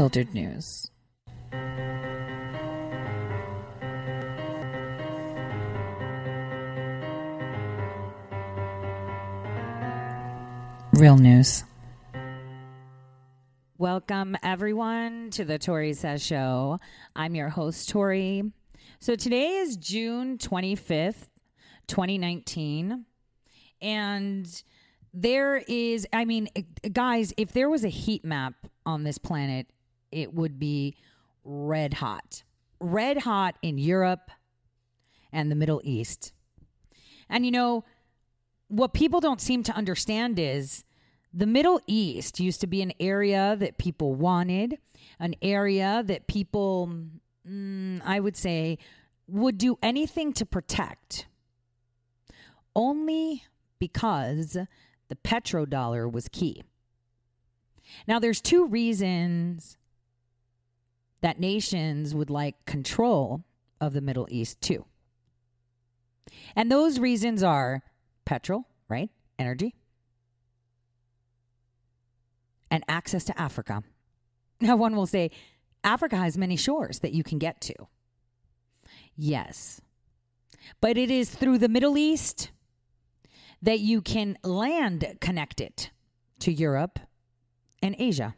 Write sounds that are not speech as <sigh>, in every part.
unfiltered news. Real news. Welcome, everyone, to the Tori Says Show. I'm your host, Tori. So today is June 25th, 2019. And there is, I mean, guys, if there was a heat map on this planet, it would be red hot. Red hot in Europe and the Middle East. And you know, what people don't seem to understand is the Middle East used to be an area that people wanted, an area that people, mm, I would say, would do anything to protect. Only because the petrodollar was key. Now, there's two reasons that nations would like control of the Middle East, too. And those reasons are petrol, right? Energy, and access to Africa. <laughs> Now, one will say, Africa has many shores that you can get to. Yes. But it is through the Middle East that you can land connected to Europe and Asia.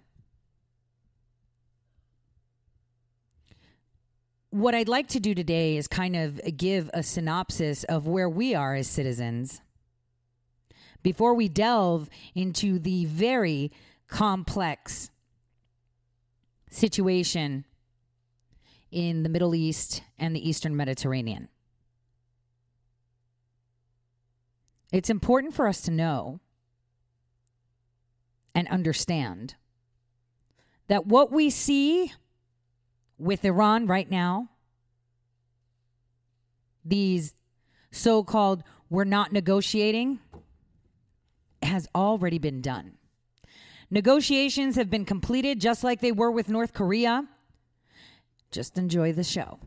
What I'd like to do today is kind of give a synopsis of where we are as citizens before we delve into the very complex situation in the Middle East and the Eastern Mediterranean. It's important for us to know and understand that what we see with Iran right now, these so called we're not negotiating, has already been done. Negotiations have been completed just like they were with North Korea. Just enjoy the show.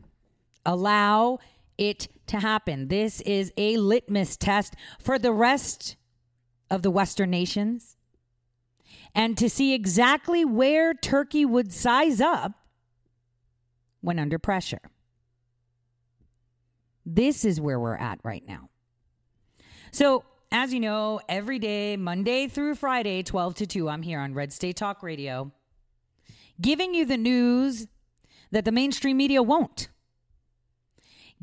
Allow it to happen. This is a litmus test for the rest of the Western nations and to see exactly where Turkey would size up when under pressure. This is where we're at right now. So, as you know, every day, Monday through Friday, 12 to 2, I'm here on Red State Talk Radio, giving you the news that the mainstream media won't.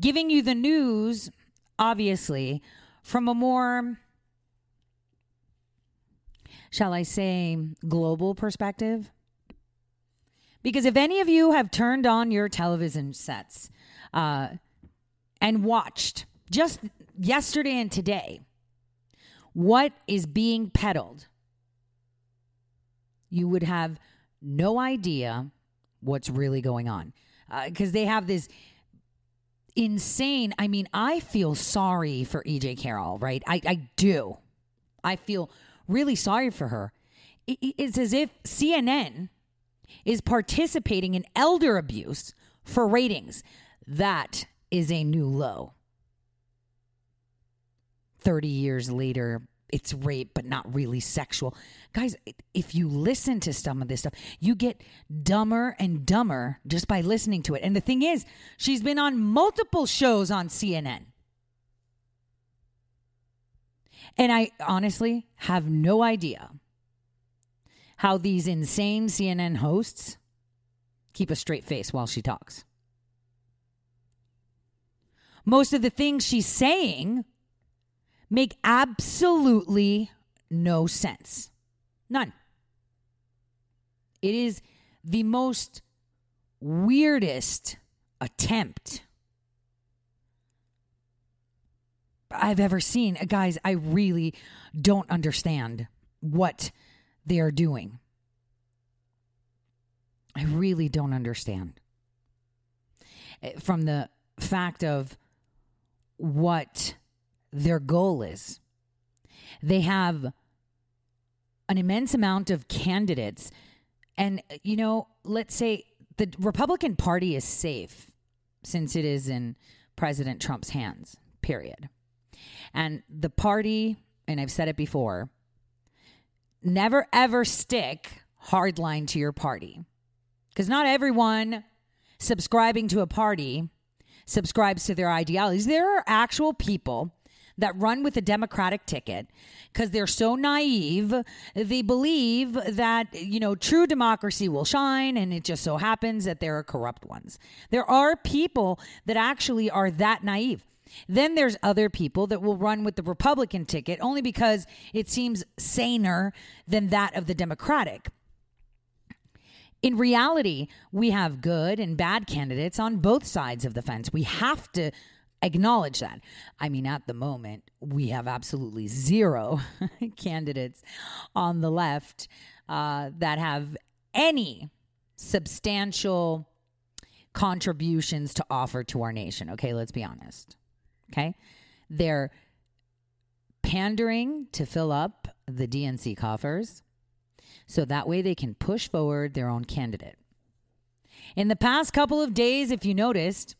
Giving you the news, obviously, from a more, shall I say, global perspective. Because if any of you have turned on your television sets uh, and watched just yesterday and today, what is being peddled, you would have no idea what's really going on. Because uh, they have this insane. I mean, I feel sorry for EJ Carroll, right? I, I do. I feel really sorry for her. It, it's as if CNN is participating in elder abuse for ratings. That is a new low. 30 years later, it's rape, but not really sexual. Guys, if you listen to some of this stuff, you get dumber and dumber just by listening to it. And the thing is, she's been on multiple shows on CNN. And I honestly have no idea how these insane CNN hosts keep a straight face while she talks. Most of the things she's saying make absolutely no sense. None. It is the most weirdest attempt I've ever seen. Guys, I really don't understand what they are doing. I really don't understand. Eh, from the fact of what their goal is, they have an immense amount of candidates. And, you know, let's say the Republican Party is safe since it is in President Trump's hands, period. And the party, and I've said it before, never ever stick hardline to your party. Because not everyone subscribing to a party subscribes to their ideologies. There are actual people that run with a Democratic ticket because they're so naive. They believe that, you know, true democracy will shine, and it just so happens that there are corrupt ones. There are people that actually are that naive. Then there's other people that will run with the Republican ticket only because it seems saner than that of the Democratic. In reality, we have good and bad candidates on both sides of the fence. We have to acknowledge that. I mean, at the moment, we have absolutely zero <laughs> candidates on the left uh, that have any substantial contributions to offer to our nation. Okay, let's be honest. Okay. They're pandering to fill up the DNC coffers so that way they can push forward their own candidate. In the past couple of days, if you noticed,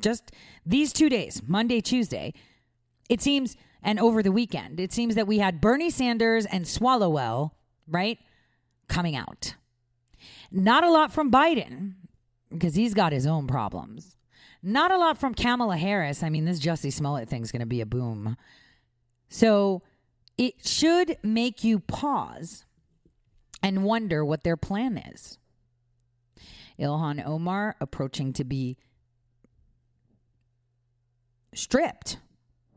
just these two days, Monday, Tuesday, it seems, and over the weekend, it seems that we had Bernie Sanders and Swalwell, right, coming out. Not a lot from Biden, because he's got his own problems. Not a lot from Kamala Harris. I mean, this Jussie Smollett thing's going to be a boom. So it should make you pause and wonder what their plan is. Ilhan Omar approaching to be stripped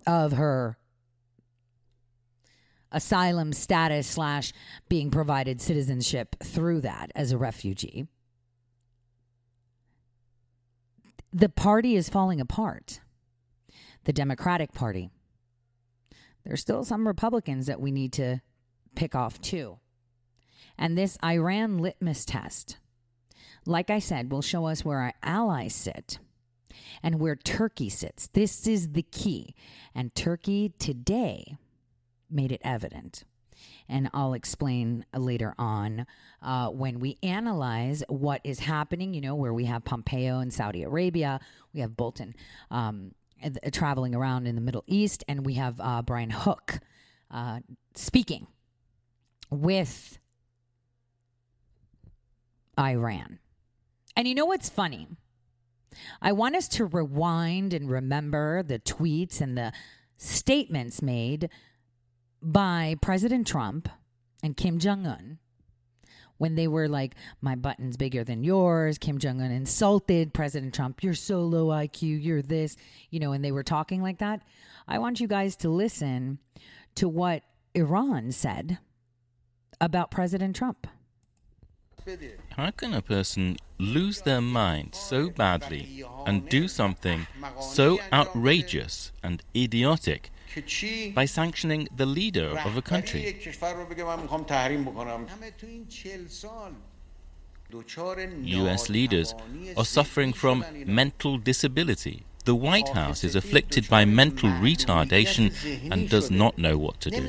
of her asylum status slash being provided citizenship through that as a refugee. The party is falling apart. The Democratic Party. There's still some Republicans that we need to pick off too. And this Iran litmus test, like I said, will show us where our allies sit and where Turkey sits. This is the key. And Turkey today made it evident and I'll explain later on uh, when we analyze what is happening. You know, where we have Pompeo in Saudi Arabia, we have Bolton um, traveling around in the Middle East, and we have uh, Brian Hook uh, speaking with Iran. And you know what's funny? I want us to rewind and remember the tweets and the statements made by President Trump and Kim Jong un when they were like, my button's bigger than yours. Kim Jong un insulted President Trump. You're so low IQ. You're this, you know, and they were talking like that. I want you guys to listen to what Iran said about President Trump. How can a person lose their mind so badly and do something so outrageous and idiotic by sanctioning the leader of a country. US leaders are suffering from mental disability. The White House is afflicted by mental retardation and does not know what to do.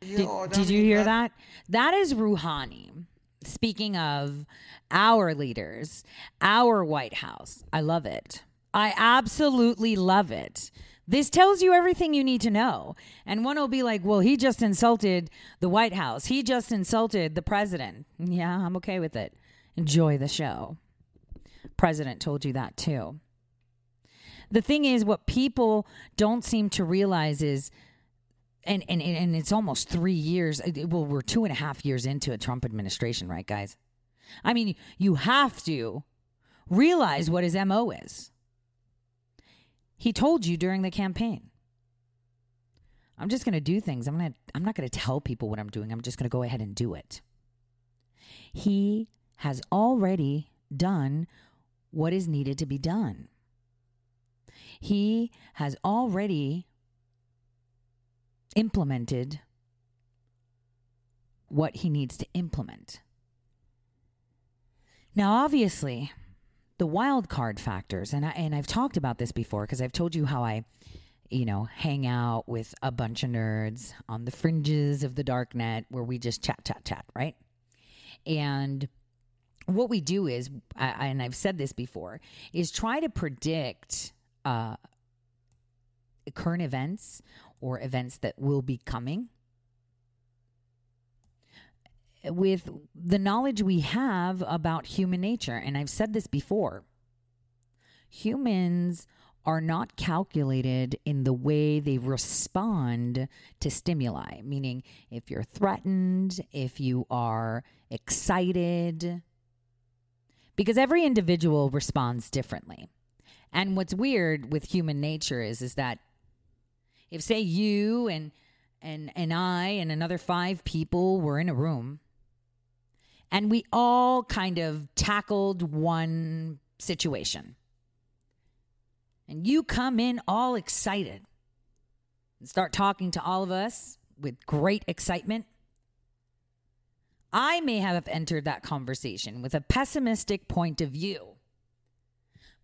Did, did you hear that? That is Rouhani. Speaking of our leaders, our White House. I love it. I absolutely love it. This tells you everything you need to know. And one will be like, well, he just insulted the White House. He just insulted the president. Yeah, I'm okay with it. Enjoy the show. President told you that too. The thing is, what people don't seem to realize is, and, and, and it's almost three years. Uh, well, we're two and a half years into a Trump administration, right, guys? I mean, you have to realize what his MO is. He told you during the campaign. I'm just going to do things. I'm going to I'm not going to tell people what I'm doing. I'm just going to go ahead and do it. He has already done what is needed to be done. He has already implemented what he needs to implement. Now, obviously, the wild card factors, and I and I've talked about this before because I've told you how I, you know, hang out with a bunch of nerds on the fringes of the dark net where we just chat, chat, chat, right? And what we do is, and I've said this before, is try to predict uh, current events or events that will be coming with the knowledge we have about human nature. And I've said this before humans are not calculated in the way they respond to stimuli, meaning if you're threatened, if you are excited, because every individual responds differently. And what's weird with human nature is is that if say you and and and I and another 5 people were in a room and we all kind of tackled one situation. And you come in all excited and start talking to all of us with great excitement. I may have entered that conversation with a pessimistic point of view,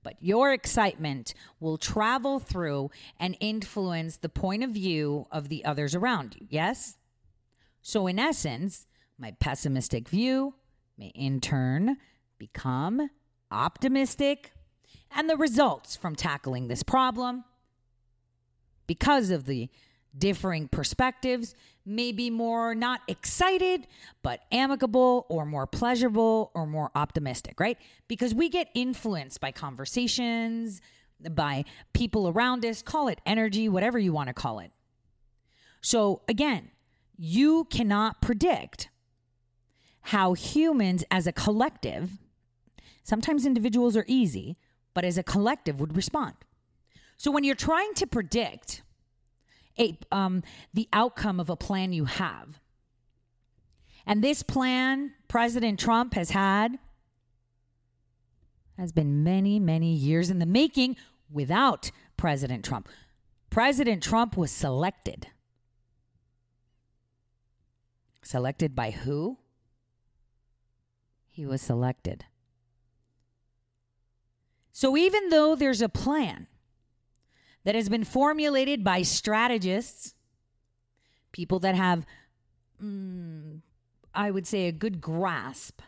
but your excitement will travel through and influence the point of view of the others around you. Yes? So, in essence, my pessimistic view may in turn become optimistic, and the results from tackling this problem, because of the differing perspectives, may be more not excited, but amicable or more pleasurable or more optimistic, right? Because we get influenced by conversations, by people around us, call it energy, whatever you want to call it. So, again, you cannot predict how humans as a collective, sometimes individuals are easy, but as a collective would respond. So when you're trying to predict a, um, the outcome of a plan you have, and this plan President Trump has had has been many, many years in the making without President Trump. President Trump was selected. Selected by who? He was selected. So even though there's a plan that has been formulated by strategists, people that have, mm, I would say, a good grasp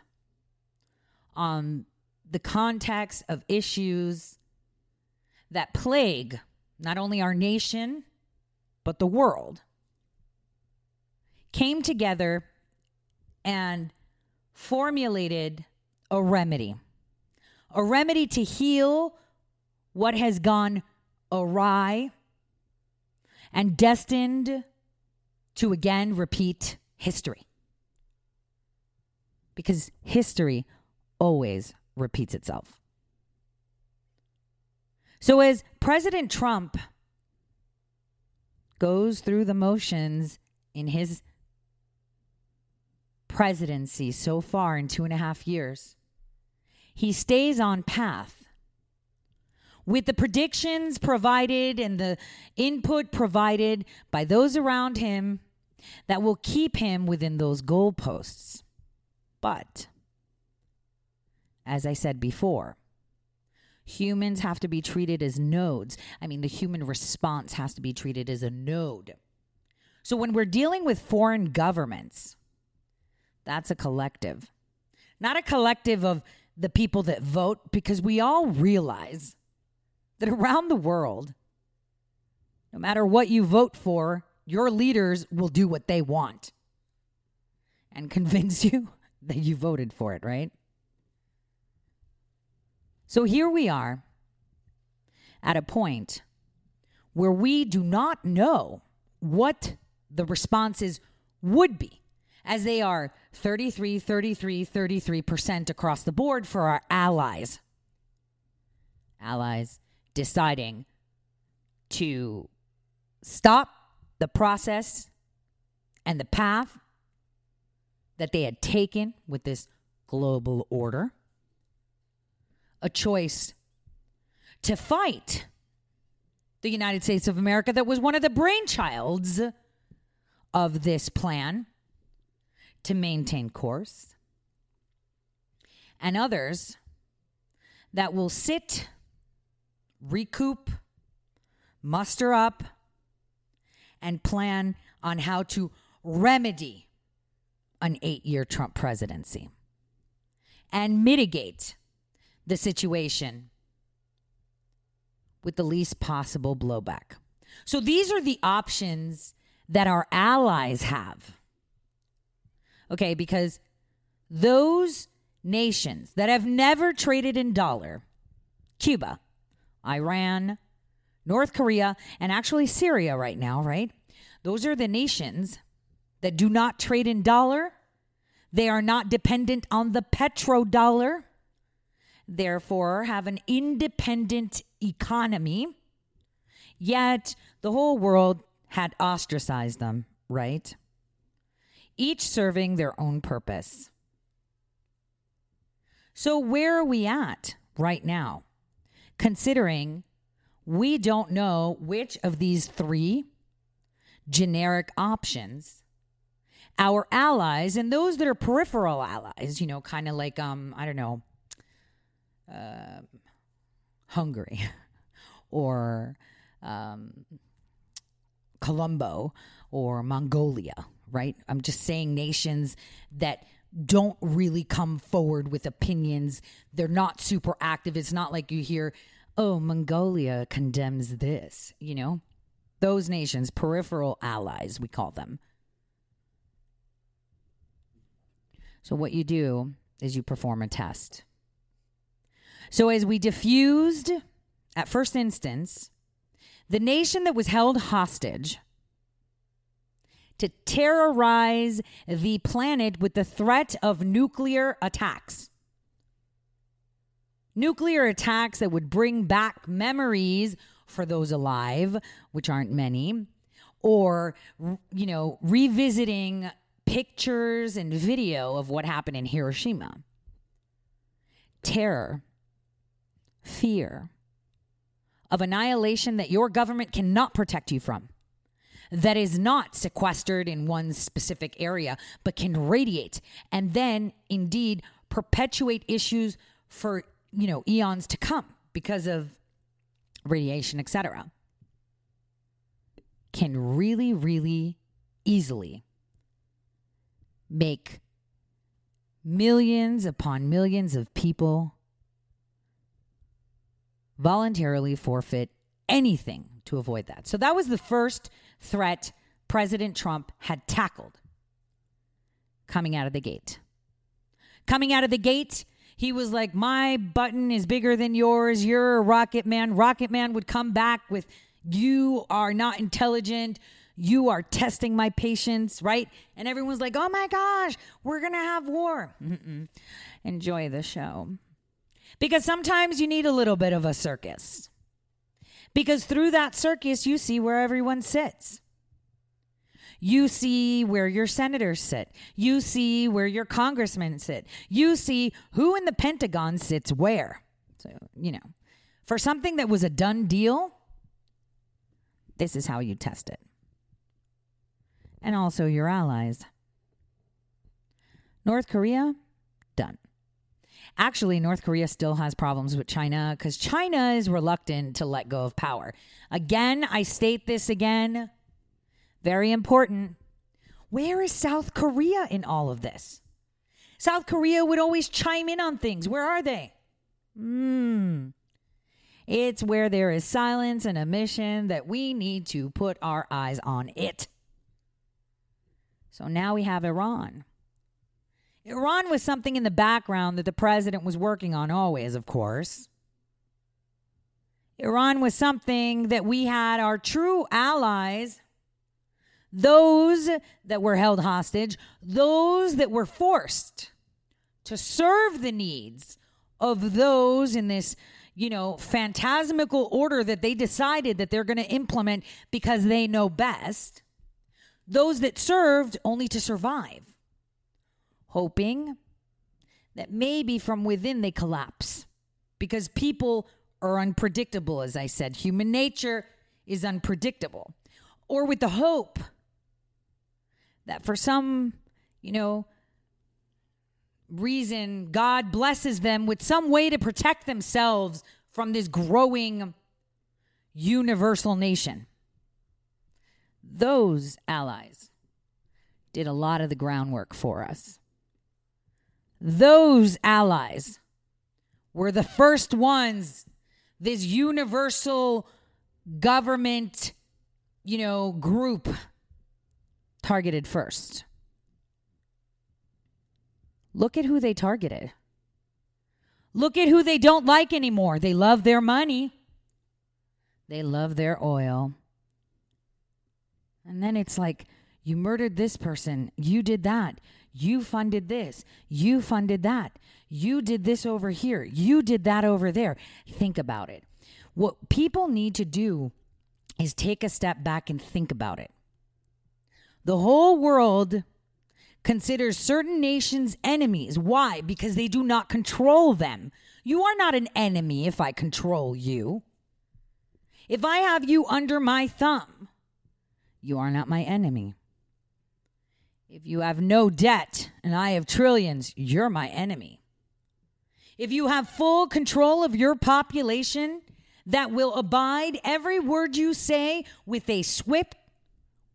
on the context of issues that plague not only our nation, but the world, came together and formulated a remedy, a remedy to heal what has gone awry and destined to again repeat history. Because history always repeats itself. So, as President Trump goes through the motions in his presidency so far in two and a half years. He stays on path. With the predictions provided and the input provided by those around him that will keep him within those goalposts. But, as I said before, humans have to be treated as nodes. I mean, the human response has to be treated as a node. So when we're dealing with foreign governments, that's a collective. Not a collective of the people that vote, because we all realize that around the world, no matter what you vote for, your leaders will do what they want and convince <laughs> you that you voted for it, right? So here we are at a point where we do not know what the responses would be as they are 33, 33, 33% across the board for our allies. Allies deciding to stop the process and the path that they had taken with this global order. A choice to fight the United States of America that was one of the brainchilds of this plan to maintain course, and others that will sit, recoup, muster up, and plan on how to remedy an eight year Trump presidency and mitigate the situation with the least possible blowback. So these are the options that our allies have. Okay, because those nations that have never traded in dollar, Cuba, Iran, North Korea, and actually Syria right now, right? Those are the nations that do not trade in dollar. They are not dependent on the petrodollar, therefore, have an independent economy. Yet the whole world had ostracized them, right? Each serving their own purpose. So, where are we at right now? Considering we don't know which of these three generic options our allies and those that are peripheral allies, you know, kind of like, um, I don't know, uh, Hungary <laughs> or um, Colombo or Mongolia, right? I'm just saying nations that don't really come forward with opinions. They're not super active. It's not like you hear, oh, Mongolia condemns this, you know? Those nations, peripheral allies, we call them. So, what you do is you perform a test. So, as we diffused at first instance, the nation that was held hostage to terrorize the planet with the threat of nuclear attacks. Nuclear attacks that would bring back memories for those alive, which aren't many, or, you know, revisiting pictures and video of what happened in Hiroshima. Terror, fear of annihilation that your government cannot protect you from that is not sequestered in one specific area, but can radiate and then indeed perpetuate issues for, you know, eons to come because of radiation, etc. Can really, really easily make millions upon millions of people voluntarily forfeit anything to avoid that. So that was the first threat President Trump had tackled coming out of the gate. Coming out of the gate, he was like, My button is bigger than yours. You're a rocket man. Rocket man would come back with, You are not intelligent. You are testing my patience, right? And everyone's like, Oh my gosh, we're going to have war. Mm-mm. Enjoy the show. Because sometimes you need a little bit of a circus. Because through that circus, you see where everyone sits. You see where your senators sit. You see where your congressmen sit. You see who in the Pentagon sits where. So, you know, for something that was a done deal, this is how you test it. And also your allies. North Korea, done. Actually, North Korea still has problems with China because China is reluctant to let go of power. Again, I state this again. Very important. Where is South Korea in all of this? South Korea would always chime in on things. Where are they? Hmm. It's where there is silence and omission that we need to put our eyes on it. So now we have Iran. Iran was something in the background that the president was working on always, of course. Iran was something that we had our true allies, those that were held hostage, those that were forced to serve the needs of those in this, you know, phantasmical order that they decided that they're going to implement because they know best. Those that served only to survive hoping that maybe from within they collapse because people are unpredictable, as I said. Human nature is unpredictable. Or with the hope that for some, you know, reason, God blesses them with some way to protect themselves from this growing universal nation. Those allies did a lot of the groundwork for us. Those allies were the first ones this universal government, you know, group targeted first. Look at who they targeted. Look at who they don't like anymore. They love their money, they love their oil. And then it's like, you murdered this person. You did that. You funded this. You funded that. You did this over here. You did that over there. Think about it. What people need to do is take a step back and think about it. The whole world considers certain nations enemies. Why? Because they do not control them. You are not an enemy if I control you. If I have you under my thumb, you are not my enemy. If you have no debt and I have trillions, you're my enemy. If you have full control of your population that will abide every word you say with a swift,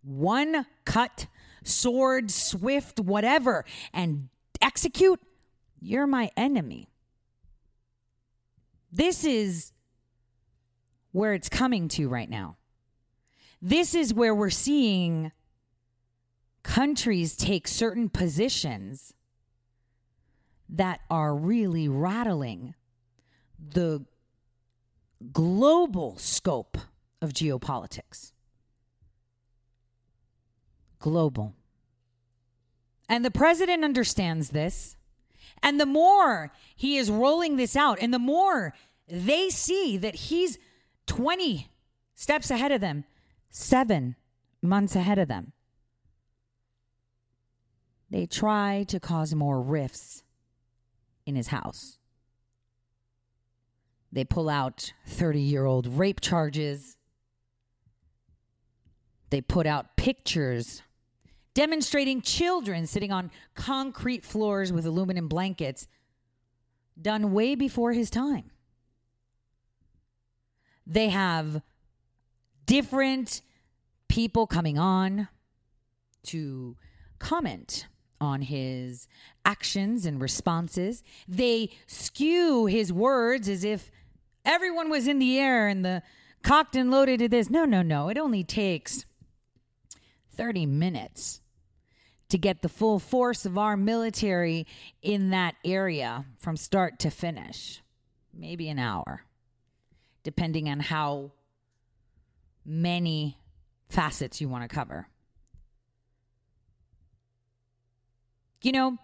one cut sword, swift, whatever, and execute, you're my enemy. This is where it's coming to right now. This is where we're seeing countries take certain positions that are really rattling the global scope of geopolitics. Global. And the president understands this. And the more he is rolling this out, and the more they see that he's 20 steps ahead of them, seven months ahead of them, they try to cause more rifts in his house. They pull out 30 year old rape charges. They put out pictures demonstrating children sitting on concrete floors with aluminum blankets, done way before his time. They have different people coming on to comment on his actions and responses. They skew his words as if everyone was in the air and the cocked and loaded to this. No, no, no. It only takes 30 minutes to get the full force of our military in that area from start to finish. Maybe an hour, depending on how many facets you want to cover. You know,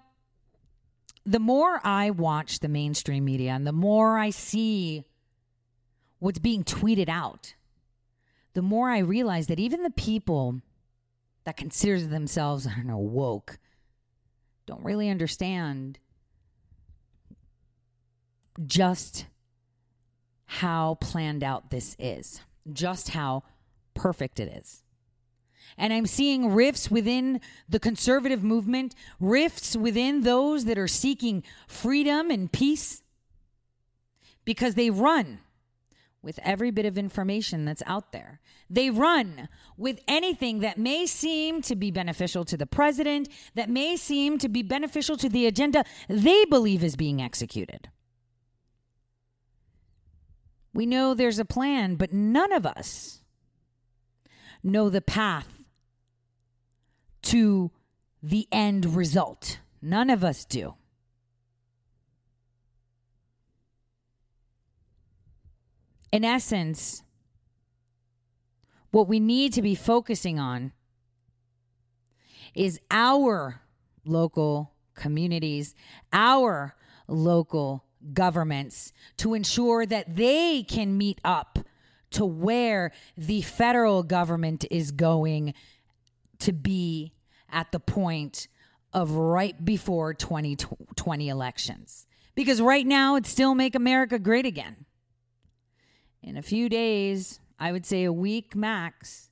the more I watch the mainstream media and the more I see what's being tweeted out, the more I realize that even the people that consider themselves, <laughs> I don't know, woke, don't really understand just how planned out this is, just how perfect it is. And I'm seeing rifts within the conservative movement, rifts within those that are seeking freedom and peace because they run with every bit of information that's out there. They run with anything that may seem to be beneficial to the president, that may seem to be beneficial to the agenda they believe is being executed. We know there's a plan, but none of us know the path to the end result. None of us do. in essence, what we need to be focusing on is our local communities, our local governments to ensure that they can meet up to where the federal government is going to be at the point of right before 2020 elections. Because right now, it's still Make America Great Again in a few days, I would say a week max,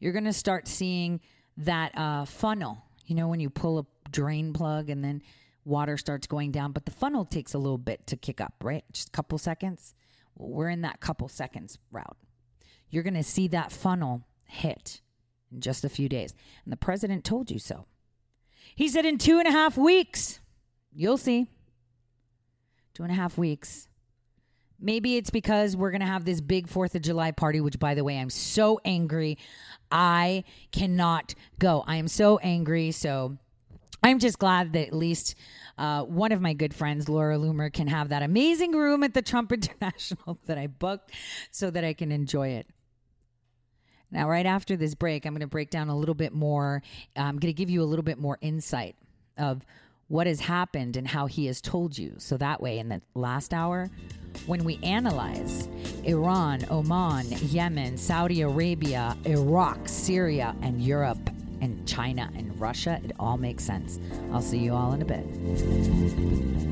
you're going to start seeing that uh, funnel. You know, when you pull a drain plug and then water starts going down, but the funnel takes a little bit to kick up, right? Just a couple seconds. Well, we're in that couple seconds route. You're going to see that funnel hit in just a few days. And the president told you so. He said in two and a half weeks, you'll see. Two and a half weeks. Maybe it's because we're going to have this big 4th of July party, which, by the way, I'm so angry. I cannot go. I am so angry. So I'm just glad that at least uh, one of my good friends, Laura Loomer, can have that amazing room at the Trump <laughs> International that I booked so that I can enjoy it. Now, right after this break, I'm going to break down a little bit more. Uh, I'm going to give you a little bit more insight of what has happened and how he has told you. So that way, in the last hour, when we analyze Iran, Oman, Yemen, Saudi Arabia, Iraq, Syria, and Europe, and China and Russia, it all makes sense. I'll see you all in a bit.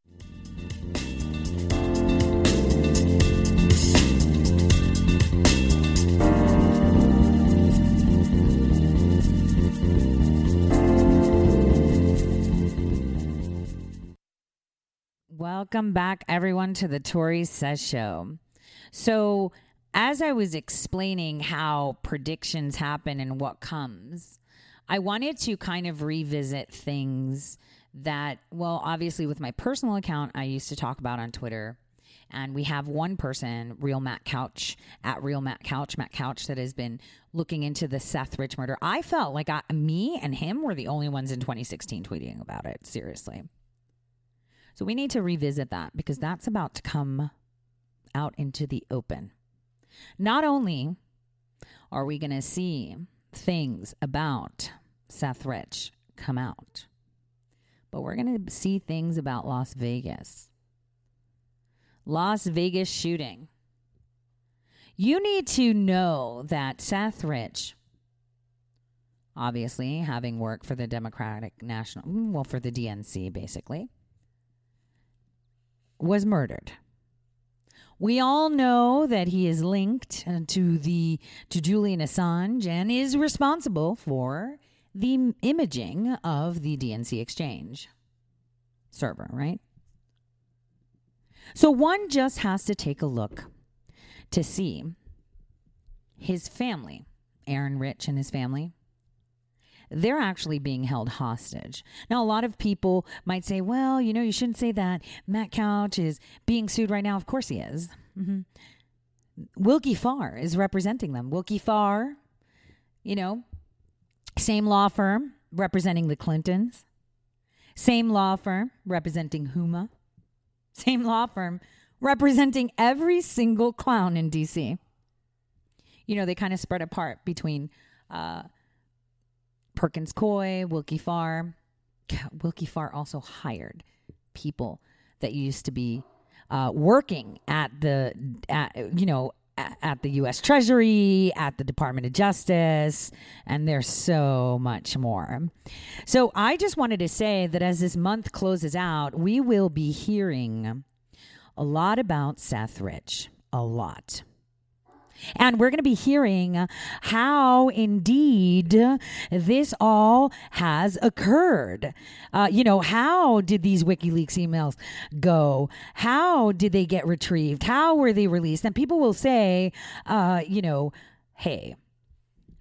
Welcome back, everyone, to the Tori Says Show. So, as I was explaining how predictions happen and what comes, I wanted to kind of revisit things that, well, obviously, with my personal account, I used to talk about on Twitter. And we have one person, Real Matt Couch, at Real Matt Couch, Matt Couch, that has been looking into the Seth Rich murder. I felt like I, me and him were the only ones in 2016 tweeting about it. Seriously. So we need to revisit that because that's about to come out into the open. Not only are we going to see things about Seth Rich come out, but we're going to see things about Las Vegas. Las Vegas shooting. You need to know that Seth Rich, obviously having worked for the Democratic National, well, for the DNC basically, was murdered. We all know that he is linked uh, to the to Julian Assange and is responsible for the imaging of the DNC exchange server, right? So one just has to take a look to see his family, Aaron Rich and his family. They're actually being held hostage. Now, a lot of people might say, well, you know, you shouldn't say that. Matt Couch is being sued right now. Of course he is. Mm-hmm. Willkie Farr is representing them. Willkie Farr, you know, same law firm representing the Clintons, same law firm representing Huma, same law firm representing every single clown in DC. You know, they kind of spread apart between uh, Perkins Coie, Willkie Farr. Willkie Farr also hired people that used to be uh, working at the, at, you know, at the U.S. Treasury, at the Department of Justice, and there's so much more. So I just wanted to say that as this month closes out, we will be hearing a lot about Seth Rich, a lot. And we're going to be hearing how indeed this all has occurred. Uh, you know, how did these WikiLeaks emails go? How did they get retrieved? How were they released? And people will say, uh, you know, hey,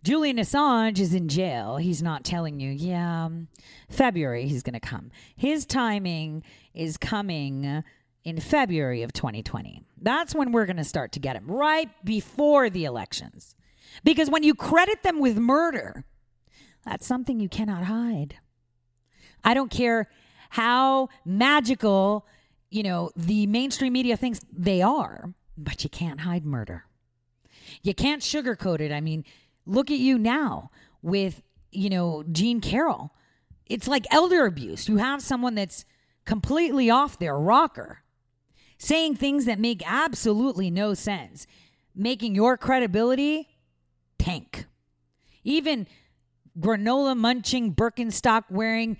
Julian Assange is in jail. He's not telling you, yeah, February he's going to come. His timing is coming in February of 2020. That's when we're going to start to get them, right before the elections. Because when you credit them with murder, that's something you cannot hide. I don't care how magical, you know, the mainstream media thinks they are, but you can't hide murder. You can't sugarcoat it. I mean, look at you now with, you know, Jean Carroll. It's like elder abuse. You have someone that's completely off their rocker saying things that make absolutely no sense, making your credibility tank. Even granola munching, Birkenstock wearing,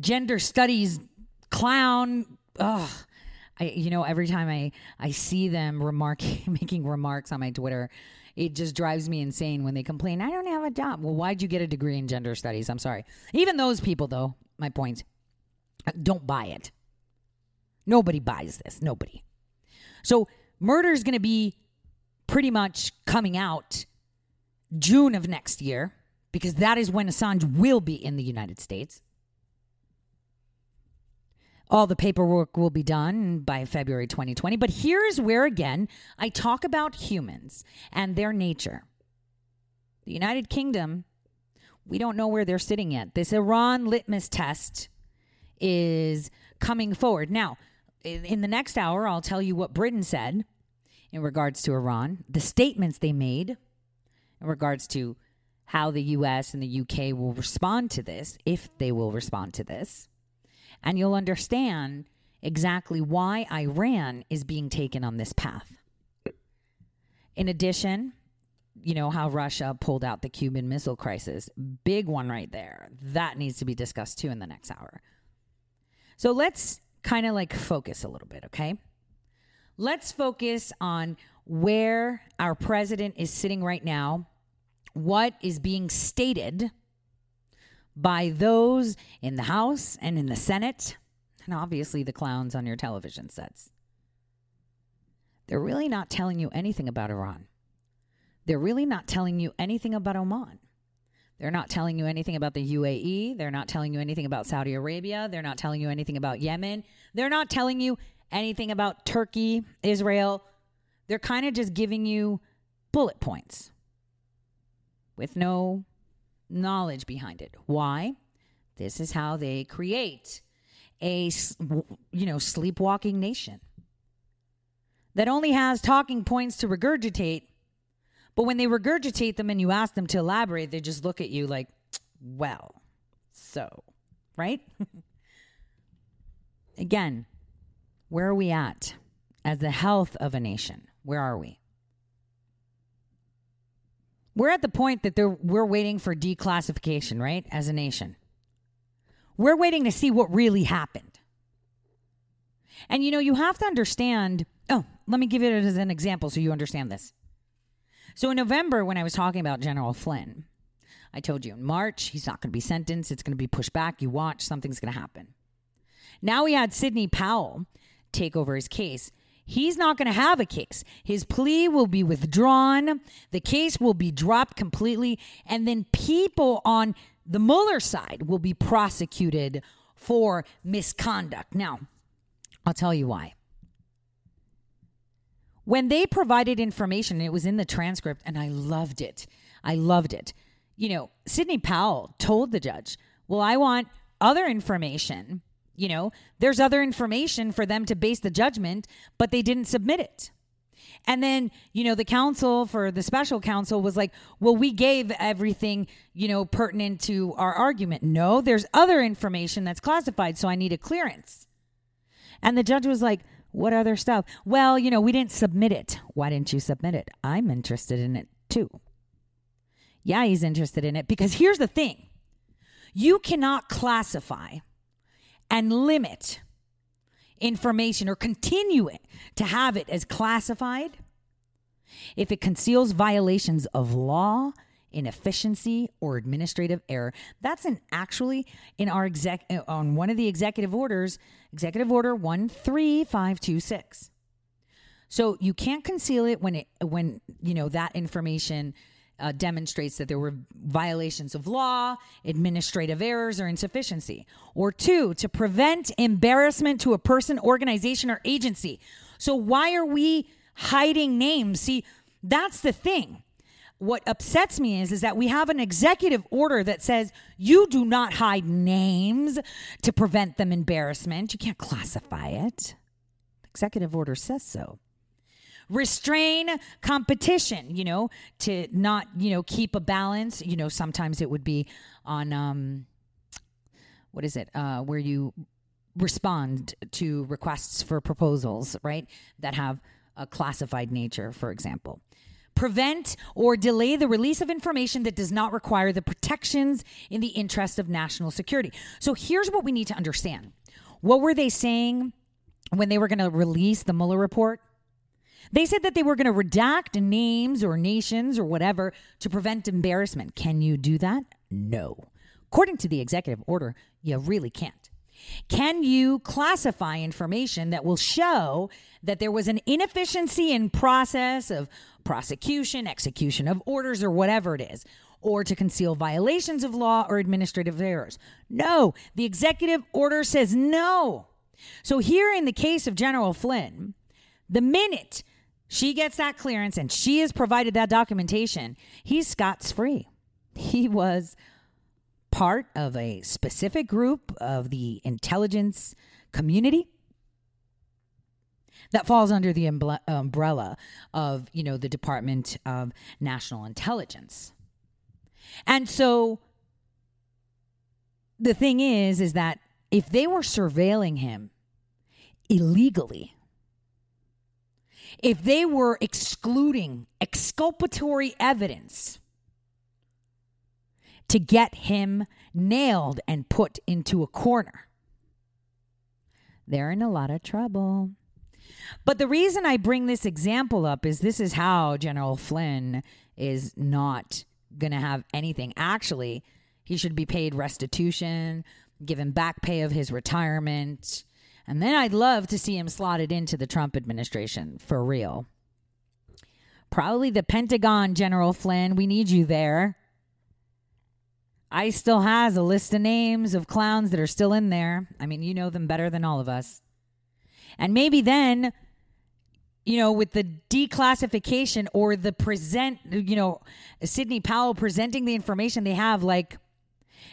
gender studies clown. Ugh. I, you know, every time I, I see them remarking, <laughs> making remarks on my Twitter, it just drives me insane when they complain, I don't have a job. Well, why'd you get a degree in gender studies? I'm sorry. Even those people, though, my point, don't buy it. Nobody buys this. Nobody. So murder is going to be pretty much coming out June of next year because that is when Assange will be in the United States. All the paperwork will be done by February 2020. But here's where, again, I talk about humans and their nature. The United Kingdom, we don't know where they're sitting yet. This Iran litmus test is coming forward. Now, in the next hour, I'll tell you what Britain said in regards to Iran, the statements they made in regards to how the US and the UK will respond to this, if they will respond to this. And you'll understand exactly why Iran is being taken on this path. In addition, you know how Russia pulled out the Cuban Missile Crisis. Big one right there. That needs to be discussed too in the next hour. So let's kind of like focus a little bit, okay? Let's focus on where our president is sitting right now, what is being stated by those in the House and in the Senate, and obviously the clowns on your television sets. They're really not telling you anything about Iran. They're really not telling you anything about Oman. They're not telling you anything about the UAE. They're not telling you anything about Saudi Arabia. They're not telling you anything about Yemen. They're not telling you anything about Turkey, Israel. They're kind of just giving you bullet points with no knowledge behind it. Why? This is how they create a you know sleepwalking nation that only has talking points to regurgitate but when they regurgitate them and you ask them to elaborate, they just look at you like, well, so, right? <laughs> Again, where are we at as the health of a nation? Where are we? We're at the point that we're waiting for declassification, right? As a nation. We're waiting to see what really happened. And you know, you have to understand. Oh, let me give it as an example so you understand this. So in November, when I was talking about General Flynn, I told you in March, he's not going to be sentenced. It's going to be pushed back. You watch, something's going to happen. Now we had Sidney Powell take over his case. He's not going to have a case. His plea will be withdrawn. The case will be dropped completely. And then people on the Mueller side will be prosecuted for misconduct. Now, I'll tell you why. When they provided information, it was in the transcript, and I loved it. I loved it. You know, Sidney Powell told the judge, Well, I want other information you know, there's other information for them to base the judgment, but they didn't submit it. And then, you know, the counsel for the special counsel was like, well, we gave everything, you know, pertinent to our argument. No, there's other information that's classified, so I need a clearance. And the judge was like, what other stuff? Well, you know, we didn't submit it. Why didn't you submit it? I'm interested in it too. Yeah, he's interested in it because here's the thing you cannot classify and limit information or continue it to have it as classified if it conceals violations of law, inefficiency, or administrative error. That's an actually in our exec on one of the executive orders, executive order 13526. So you can't conceal it when it when you know that information uh, demonstrates that there were violations of law, administrative errors, or insufficiency. Or two, to prevent embarrassment to a person, organization, or agency. So, why are we hiding names? See, that's the thing. What upsets me is, is that we have an executive order that says you do not hide names to prevent them embarrassment. You can't classify it. executive order says so restrain competition, you know, to not, you know, keep a balance. You know, sometimes it would be on, um, what is it, uh, where you respond to requests for proposals, right, that have a classified nature, for example. Prevent or delay the release of information that does not require the protections in the interest of national security. So here's what we need to understand. What were they saying when they were going to release the Mueller report? They said that they were going to redact names or nations or whatever to prevent embarrassment. Can you do that? No. According to the executive order, you really can't. Can you classify information that will show that there was an inefficiency in process of prosecution, execution of orders, or whatever it is, or to conceal violations of law or administrative errors? No. The executive order says no. So, here in the case of General Flynn, the minute she gets that clearance and she has provided that documentation. He's Scott's free. He was part of a specific group of the intelligence community that falls under the umbrella of, you know, the Department of National Intelligence. And so the thing is is that if they were surveilling him illegally, if they were excluding exculpatory evidence to get him nailed and put into a corner, they're in a lot of trouble. But the reason I bring this example up is this is how General Flynn is not going to have anything. Actually, he should be paid restitution, given back pay of his retirement, and then I'd love to see him slotted into the Trump administration for real. Probably the Pentagon, General Flynn. We need you there. ICE still has a list of names of clowns that are still in there. I mean, you know them better than all of us. And maybe then, you know, with the declassification or the present, you know, Sidney Powell presenting the information they have, like,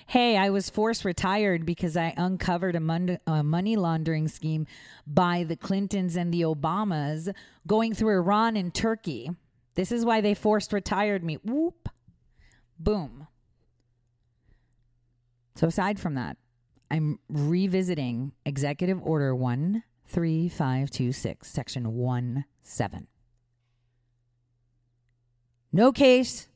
hey, I was forced retired because I uncovered a, mon- a, money laundering scheme by the Clintons and the Obamas going through Iran and Turkey. This is why they forced retired me. Whoop. Boom. So, aside from that, I'm revisiting Executive Order 13526, Section 1 7. No case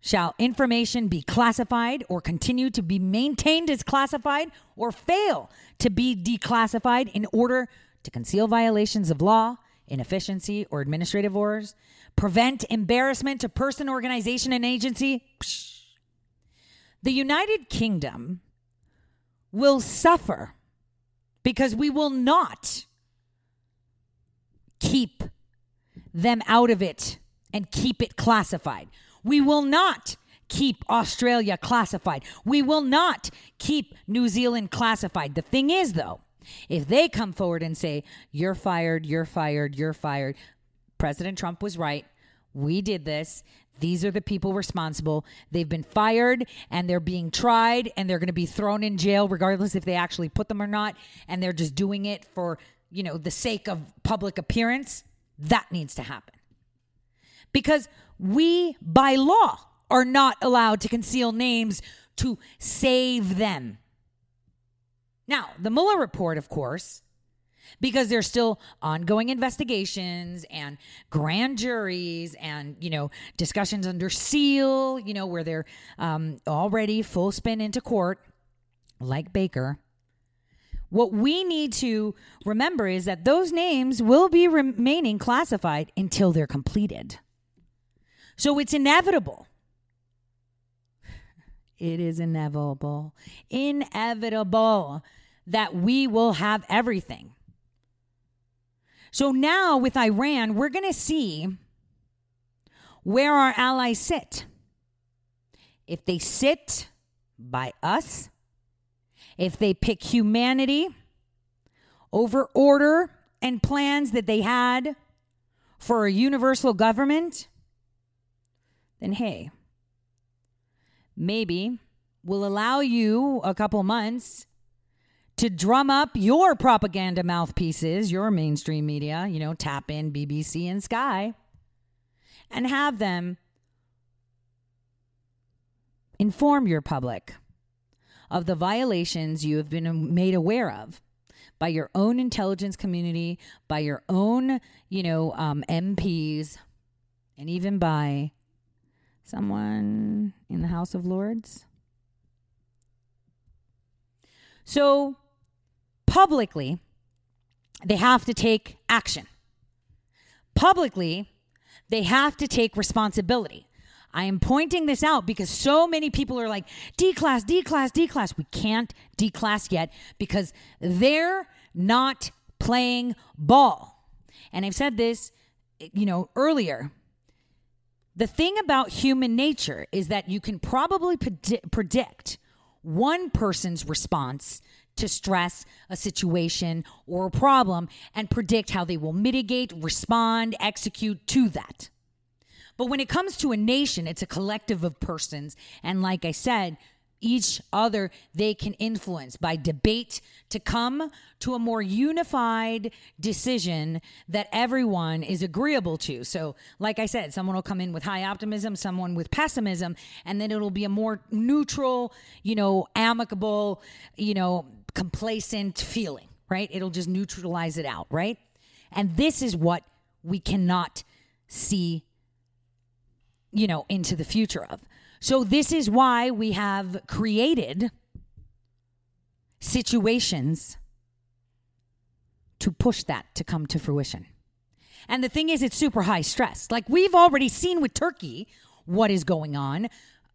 shall information be classified or continue to be maintained as classified or fail to be declassified in order to conceal violations of law, inefficiency, or administrative orders, prevent embarrassment to person, organization, and agency. Psh. The United Kingdom will suffer because we will not keep them out of it and keep it classified. We will not keep Australia classified. We will not keep New Zealand classified. The thing is, though, if they come forward and say, you're fired, you're fired, you're fired, President Trump was right. We did this. These are the people responsible. They've been fired and they're being tried and they're going to be thrown in jail regardless if they actually put them or not. And they're just doing it for, you know, the sake of public appearance. That needs to happen. Because we, by law, are not allowed to conceal names to save them. Now, the Mueller report, of course, because there's still ongoing investigations and grand juries and you know discussions under seal you know where they're um, already full spin into court like baker. What we need to remember is that those names will be remaining classified until they're completed. So it's inevitable. It is inevitable. Inevitable that we will have everything so now with Iran, we're going to see where our allies sit. If they sit by us, if they pick humanity over order and plans that they had for a universal government, then hey, maybe we'll allow you a couple months to drum up your propaganda mouthpieces, your mainstream media, you know, tap in BBC and Sky, and have them inform your public of the violations you have been made aware of by your own intelligence community, by your own, you know, um, MPs, and even by someone in the House of Lords. So, publicly, they have to take action. Publicly, they have to take responsibility. I am pointing this out because so many people are like, D class, D class, D class. We can't D class yet because they're not playing ball. And I've said this, you know, earlier. The thing about human nature is that you can probably predict one person's response to stress a situation or a problem and predict how they will mitigate, respond, execute to that. But when it comes to a nation, it's a collective of persons. And like I said, each other they can influence by debate to come to a more unified decision that everyone is agreeable to. So, like I said, someone will come in with high optimism, someone with pessimism, and then it'll be a more neutral, you know, amicable, you know, complacent feeling, right? It'll just neutralize it out, right? And this is what we cannot see, you know, into the future of. So, this is why we have created situations to push that to come to fruition. And the thing is, it's super high stress. Like we've already seen with Turkey what is going on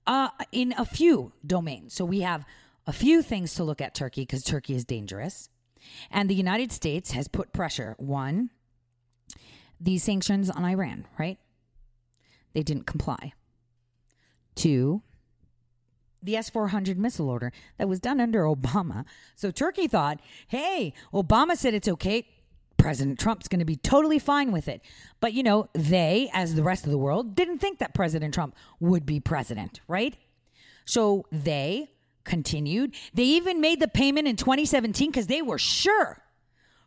uh, in a few domains. So, we have a few things to look at Turkey because Turkey is dangerous. And the United States has put pressure. One, these sanctions on Iran, right? They didn't comply. Two, the S 400 missile order that was done under Obama. So Turkey thought, hey, Obama said it's okay. President Trump's going to be totally fine with it. But, you know, they, as the rest of the world, didn't think that President Trump would be president, right? So they continued. They even made the payment in 2017 because they were sure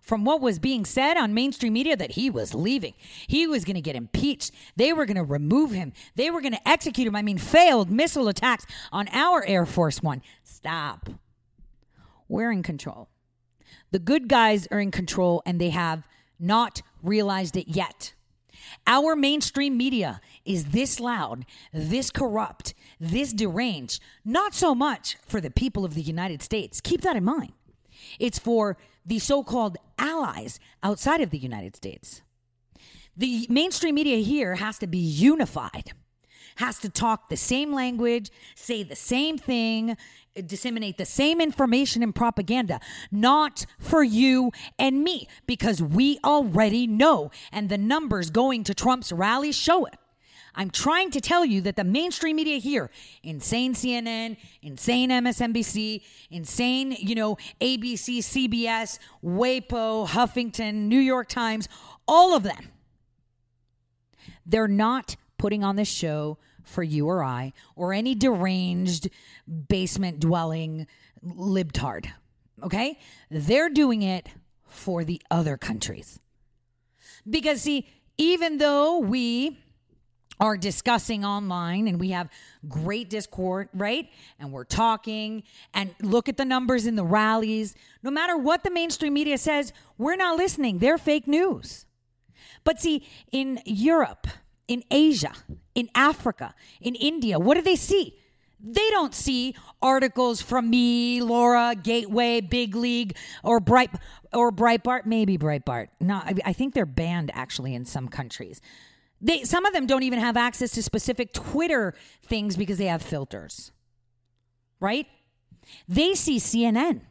from what was being said on mainstream media that he was leaving. He was going to get impeached. They were going to remove him. They were going to execute him. I mean, failed missile attacks on our Air Force One. Stop. We're in control. The good guys are in control and they have not realized it yet. Our mainstream media is this loud, this corrupt, this deranged, not so much for the people of the United States. Keep that in mind. It's for the so called allies outside of the United States. The mainstream media here has to be unified, has to talk the same language, say the same thing, disseminate the same information and propaganda, not for you and me, because we already know, and the numbers going to Trump's rally show it. I'm trying to tell you that the mainstream media here, insane CNN, insane MSNBC, insane, you know, ABC, CBS, WAPO, Huffington, New York Times, all of them, they're not putting on this show for you or I or any deranged basement dwelling libtard. Okay? They're doing it for the other countries. Because, see, even though we are discussing online and we have great discord, right? And we're talking and look at the numbers in the rallies. No matter what the mainstream media says, we're not listening. They're fake news. But see, in Europe, in Asia, in Africa, in India, what do they see? They don't see articles from me, Laura, Gateway, Big League, or Bright or Breitbart. Maybe Breitbart. No, I, I think they're banned actually in some countries. They some of them don't even have access to specific Twitter things because they have filters. Right? They see CNN.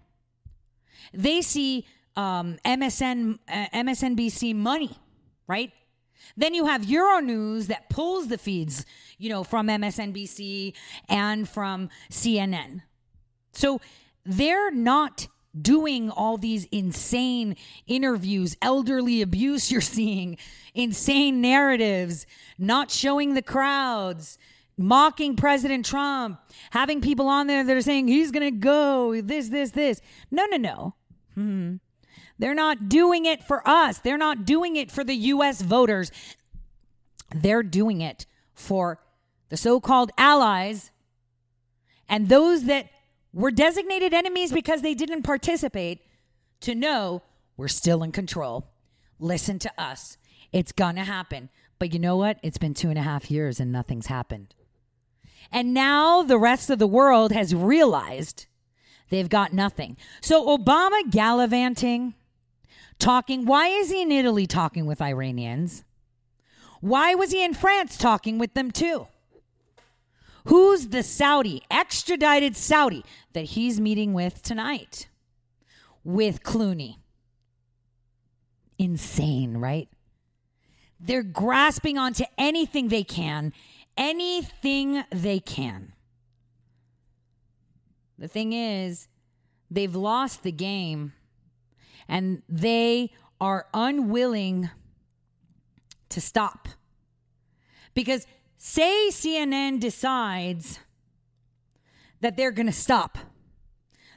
They see um, MSN, uh, MSNBC money. Right? Then you have Euronews that pulls the feeds, you know, from MSNBC and from CNN. So they're not doing all these insane interviews, elderly abuse you're seeing, insane narratives, not showing the crowds, mocking President Trump, having people on there that are saying he's going to go, this, this, this. No, no, no. hmm They're not doing it for us. They're not doing it for the U.S. voters. They're doing it for the so called allies and those that were designated enemies because they didn't participate to know we're still in control. Listen to us. It's going to happen. But you know what? It's been two and a half years and nothing's happened. And now the rest of the world has realized they've got nothing. So Obama gallivanting, talking. Why is he in Italy talking with Iranians? Why was he in France talking with them too? Who's the Saudi, extradited Saudi, that he's meeting with tonight? With Clooney. Insane, right? They're grasping onto anything they can, anything they can. The thing is, they've lost the game and they are unwilling to stop. Because say CNN decides that they're going to stop,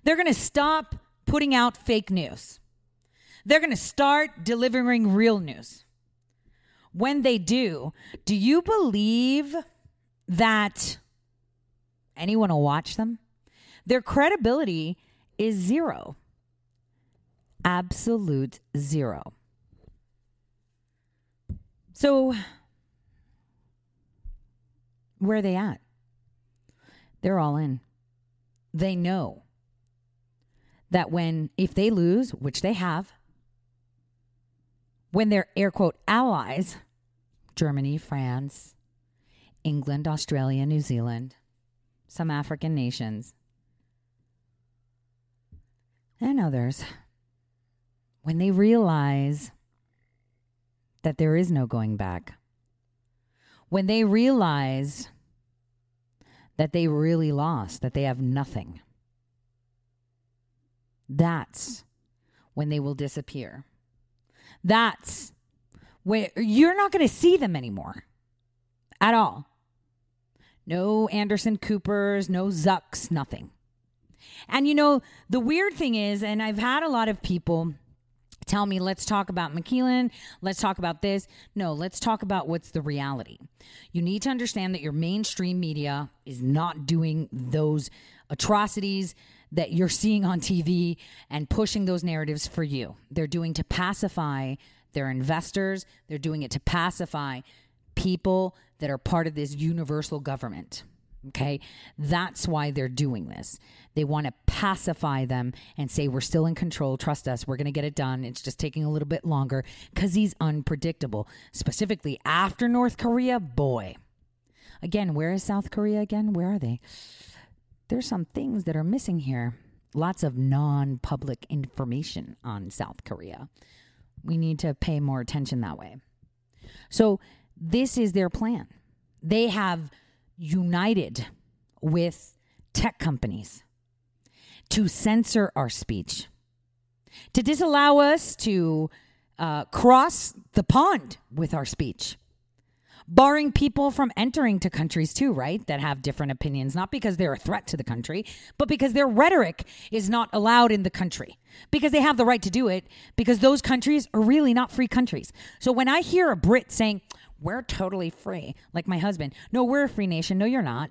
they're going to stop putting out fake news, they're going to start delivering real news. When they do, do you believe that anyone will watch them? Their credibility is zero. Absolute zero. So, where are they at? They're all in. They know that when, if they lose, which they have, when their air quote allies, Germany, France, England, Australia, New Zealand, some African nations, and others, when they realize that there is no going back, when they realize that they really lost, that they have nothing, that's when they will disappear. That's when you're not going to see them anymore at all. No Anderson Coopers, no Zucks, nothing. And you know, the weird thing is, and I've had a lot of people tell me, let's talk about McKeelan, let's talk about this. No, let's talk about what's the reality. You need to understand that your mainstream media is not doing those atrocities, that you're seeing on TV and pushing those narratives for you. They're doing to pacify their investors, they're doing it to pacify people that are part of this universal government. Okay. That's why they're doing this. They want to pacify them and say, we're still in control. Trust us. We're going to get it done. It's just taking a little bit longer because he's unpredictable. Specifically after North Korea, boy. Again, where is South Korea again? Where are they? There's some things that are missing here. Lots of non public information on South Korea. We need to pay more attention that way. So, this is their plan. They have united with tech companies to censor our speech, to disallow us to uh, cross the pond with our speech, barring people from entering to countries too, right? That have different opinions, not because they're a threat to the country, but because their rhetoric is not allowed in the country, because they have the right to do it, because those countries are really not free countries. So when I hear a Brit saying, we're totally free. Like my husband. No, we're a free nation. No, you're not.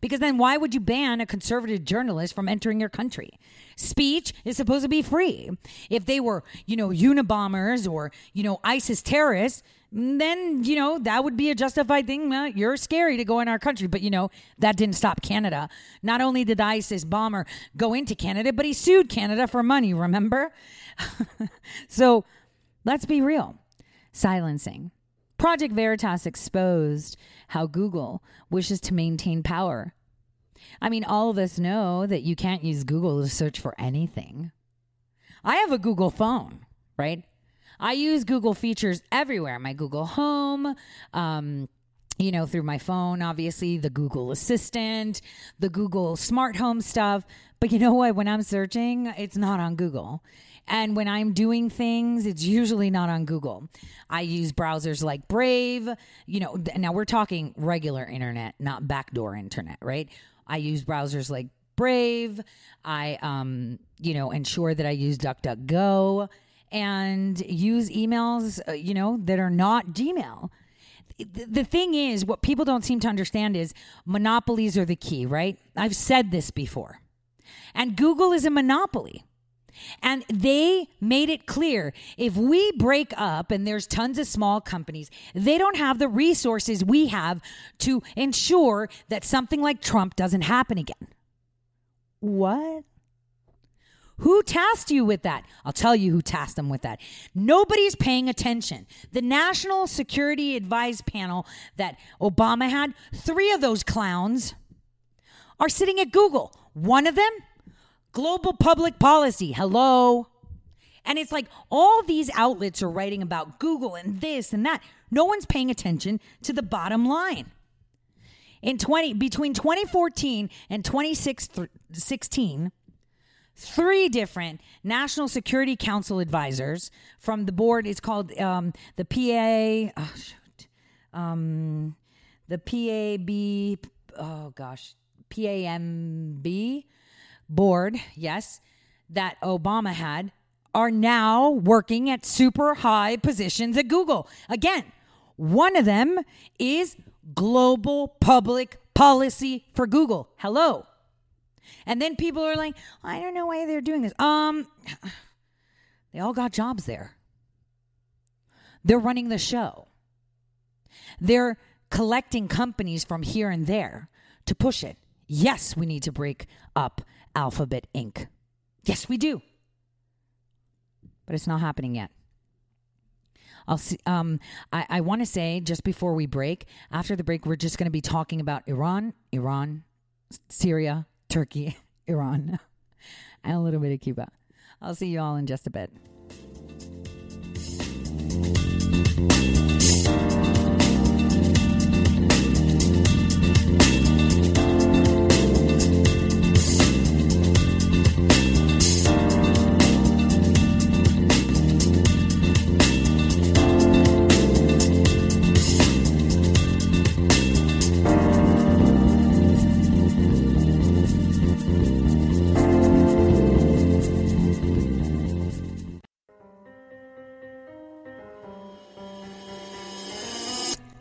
Because then why would you ban a conservative journalist from entering your country? Speech is supposed to be free. If they were, you know, Unabombers or, you know, ISIS terrorists, then, you know, that would be a justified thing. Well, you're scary to go in our country. But, you know, that didn't stop Canada. Not only did the ISIS bomber go into Canada, but he sued Canada for money, remember? <laughs> so let's be real. Silencing Project Veritas exposed how Google wishes to maintain power. I mean, all of us know that you can't use Google to search for anything. I have a Google phone, right? I use Google features everywhere my Google Home, um, you know, through my phone, obviously, the Google Assistant, the Google Smart Home stuff. But you know what? When I'm searching, it's not on Google. And when I'm doing things, it's usually not on Google. I use browsers like Brave. You know, now we're talking regular internet, not backdoor internet, right? I use browsers like Brave. I, um, you know, ensure that I use DuckDuckGo and use emails, uh, you know, that are not Gmail. The thing is, what people don't seem to understand is monopolies are the key, right? I've said this before. And Google is a monopoly. And they made it clear if we break up and there's tons of small companies, they don't have the resources we have to ensure that something like Trump doesn't happen again. What? Who tasked you with that? I'll tell you who tasked them with that. Nobody's paying attention. The National Security Advice Panel that Obama had, three of those clowns are sitting at Google. One of them Global public policy. Hello. And it's like all these outlets are writing about Google and this and that. No one's paying attention to the bottom line. In 20 between 2014 and 2016, three different National Security Council advisors from the board. It's called um, the PA. Oh, um, the PAB. Oh gosh, PAMB board, yes, that Obama had are now working at super high positions at Google. Again, one of them is global public policy for Google. Hello. And then people are like, I don't know why they're doing this. Um <sighs> they all got jobs there. They're running the show. They're collecting companies from here and there to push it. Yes, we need to break up Alphabet Inc. Yes, we do. But it's not happening yet. I'll see. Um, I, I want to say just before we break, after the break, we're just going to be talking about Iran, Iran, Syria, Turkey, <laughs> Iran, <laughs> and a little bit of Cuba. I'll see you all in just a bit.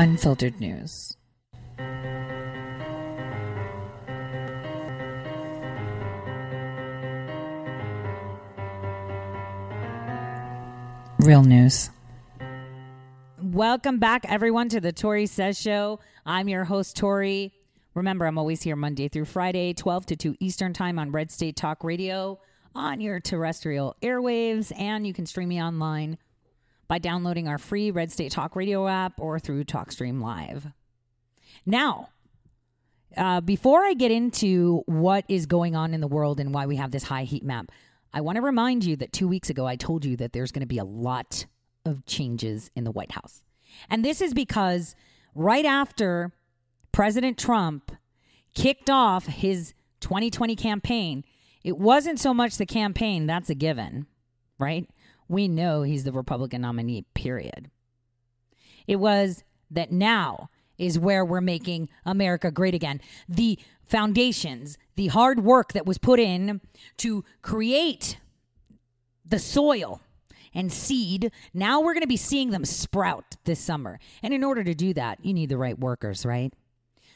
unfiltered news. Real news. Welcome back, everyone, to the Tore Says Show. I'm your host, Tore. Remember, I'm always here Monday through Friday, 12 to 2 Eastern Time on Red State Talk Radio on your terrestrial airwaves, and you can stream me online by downloading our free Red State Talk Radio app or through TalkStream Live. Now, uh, before I get into what is going on in the world and why we have this high heat map, I want to remind you that two weeks ago I told you that there's going to be a lot of changes in the White House. And this is because right after President Trump kicked off his 2020 campaign, it wasn't so much the campaign, that's a given, right? We know he's the Republican nominee, period. It was that now is where we're making America great again. The foundations, the hard work that was put in to create the soil and seed, now we're going to be seeing them sprout this summer. And in order to do that, you need the right workers, right?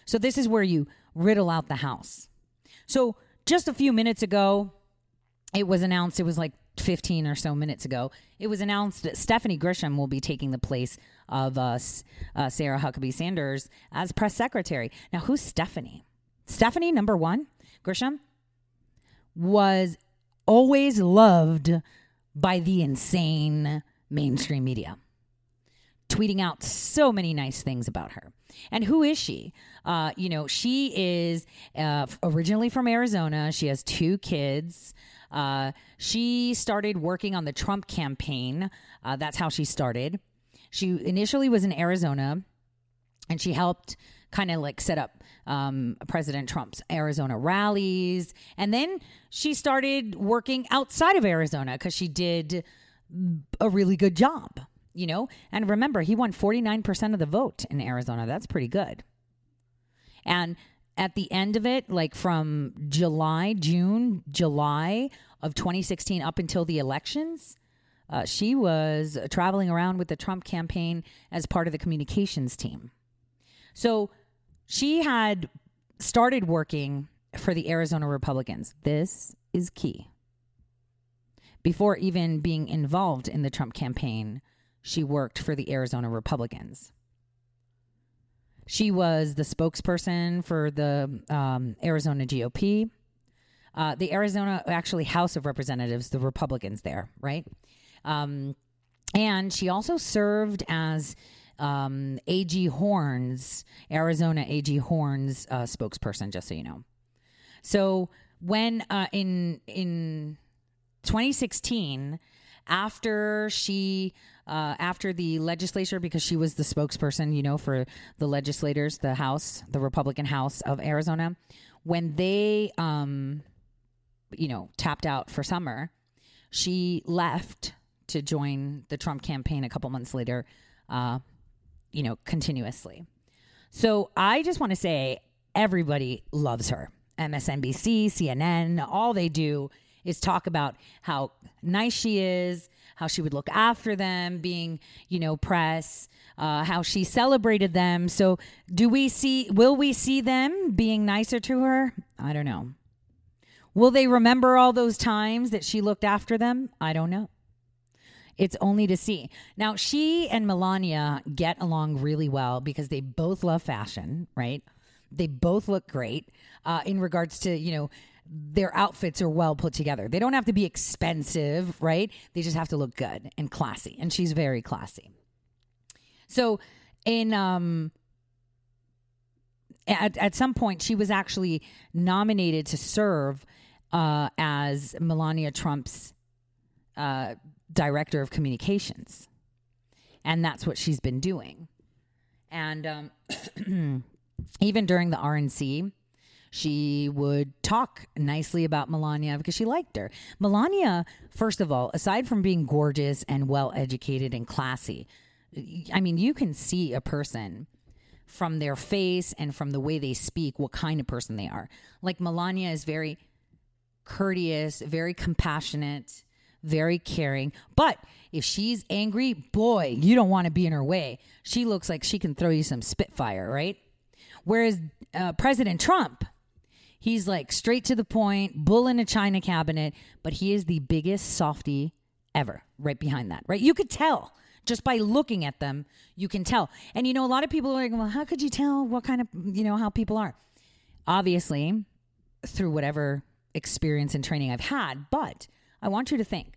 So this is where you riddle out the house. So just a few minutes ago, it was announced, it was like 15 or so minutes ago, it was announced that Stephanie Grisham will be taking the place of uh, uh, Sarah Huckabee Sanders as press secretary. Now, who's Stephanie? Stephanie, number one, Grisham, was always loved by the insane mainstream media, tweeting out so many nice things about her. And who is she? Uh, you know, she is uh, originally from Arizona. She has two kids. Uh, she started working on the Trump campaign. Uh, that's how she started. She initially was in Arizona and she helped kind of like set up um, President Trump's Arizona rallies. And then she started working outside of Arizona because she did a really good job, you know? And remember, he won 49% of the vote in Arizona. That's pretty good. And at the end of it, like from July, June, July of 2016 up until the elections, uh, she was traveling around with the Trump campaign as part of the communications team. So she had started working for the Arizona Republicans. This is key. Before even being involved in the Trump campaign, she worked for the Arizona Republicans. She was the spokesperson for the um, Arizona GOP, uh, the Arizona, actually, House of Representatives, the Republicans there, right? Um, and she also served as um, AG Horne's, Arizona AG Horne's uh, spokesperson, just so you know. So when uh, in in 2016, after she uh, after the legislature, because she was the spokesperson, you know, for the legislators, the House, the Republican House of Arizona, when they, um, you know, tapped out for summer, she left to join the Trump campaign a couple months later, uh, you know, continuously. So I just want to say everybody loves her. MSNBC, CNN, all they do is talk about how nice she is, how she would look after them, being, you know, press, uh, how she celebrated them. So, do we see, will we see them being nicer to her? I don't know. Will they remember all those times that she looked after them? I don't know. It's only to see. Now, she and Melania get along really well because they both love fashion, right? They both look great uh, in regards to, you know, their outfits are well put together. They don't have to be expensive, right? They just have to look good and classy. And she's very classy. So, in um, at at some point, she was actually nominated to serve uh, as Melania Trump's uh, director of communications, and that's what she's been doing. And um, <clears throat> even during the RNC, she would talk nicely about Melania because she liked her. Melania, first of all, aside from being gorgeous and well educated and classy, I mean, you can see a person from their face and from the way they speak what kind of person they are. Like Melania is very courteous, very compassionate, very caring. But if she's angry, boy, you don't want to be in her way. She looks like she can throw you some spitfire, right? Whereas uh, President Trump, He's like straight to the point, bull in a china cabinet, but he is the biggest softy ever, right behind that, right? You could tell just by looking at them, you can tell. And you know, a lot of people are like, well, how could you tell what kind of, you know, how people are? Obviously, through whatever experience and training I've had, but I want you to think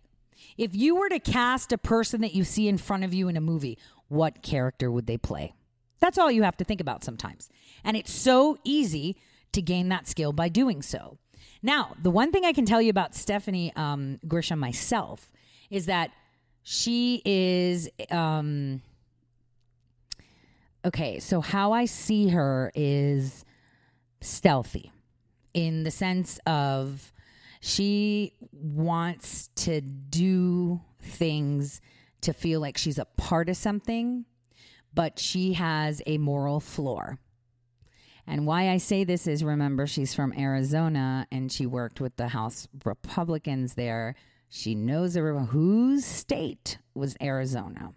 if you were to cast a person that you see in front of you in a movie, what character would they play? That's all you have to think about sometimes. And it's so easy to gain that skill by doing so. Now, the one thing I can tell you about Stephanie um, Grisham myself is that she is. Um, okay, so how I see her is stealthy in the sense of she wants to do things to feel like she's a part of something, but she has a moral floor. And why I say this is remember, she's from Arizona and she worked with the House Republicans there. She knows whose state was Arizona.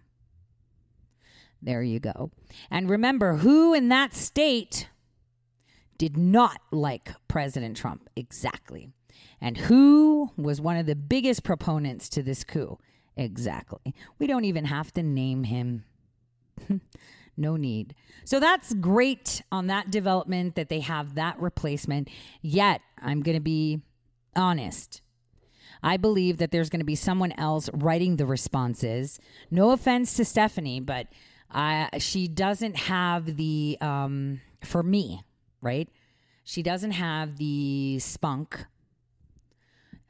There you go. And remember, who in that state did not like President Trump exactly? And who was one of the biggest proponents to this coup? Exactly. We don't even have to name him. <laughs> no need. So that's great on that development that they have that replacement. Yet, I'm going to be honest. I believe that there's going to be someone else writing the responses. No offense to Stephanie, but she doesn't have the, um, for me, right? She doesn't have the spunk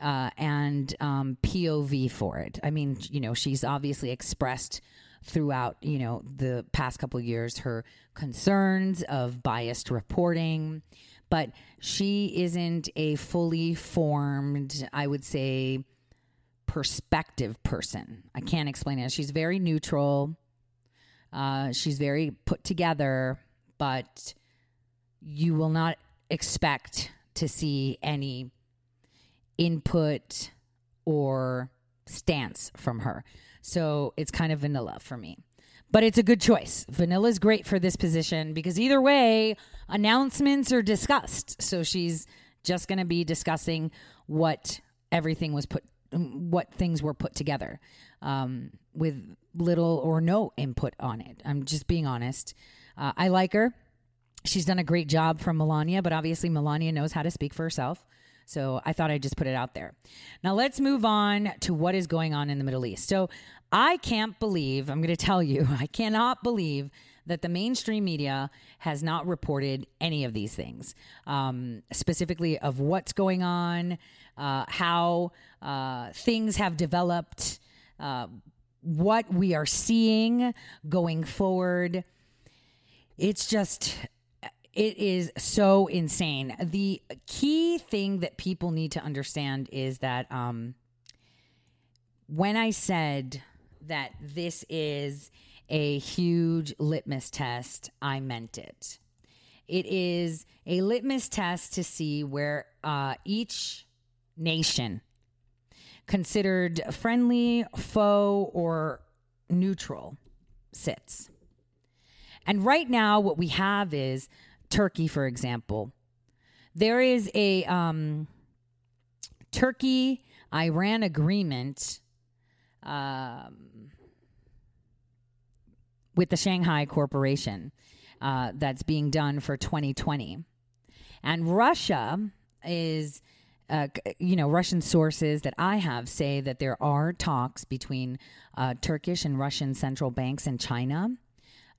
uh, and um, POV for it. I mean, you know, she's obviously expressed throughout, you know, the past couple years her concerns of biased reporting, but she isn't a fully formed, I would say, perspective person. I can't explain it. She's very neutral. Uh, she's very put together, but you will not expect to see any input or stance from her. So it's kind of vanilla for me. But it's a good choice. Vanilla is great for this position because either way, announcements are discussed. So she's just going to be discussing what everything was put, what things were put together um, with little or no input on it. I'm just being honest. Uh, I like her. She's done a great job from Melania, but obviously Melania knows how to speak for herself. So I thought I'd just put it out there. Now let's move on to what is going on in the Middle East. So I can't believe, I'm going to tell you, <laughs> I cannot believe that the mainstream media has not reported any of these things, um, specifically of what's going on, uh, how uh, things have developed, uh, what we are seeing going forward. It's just it is so insane. The key thing that people need to understand is that um, when I said that this is a huge litmus test, I meant it. It is a litmus test to see where uh, each nation, considered friendly, foe, or neutral, sits. And right now, what we have is Turkey, for example, there is a um, Turkey Iran agreement um, with the Shanghai Cooperation uh, that's being done for 2020. And Russia is, uh, you know, Russian sources that I have say that there are talks between uh, Turkish and Russian central banks and China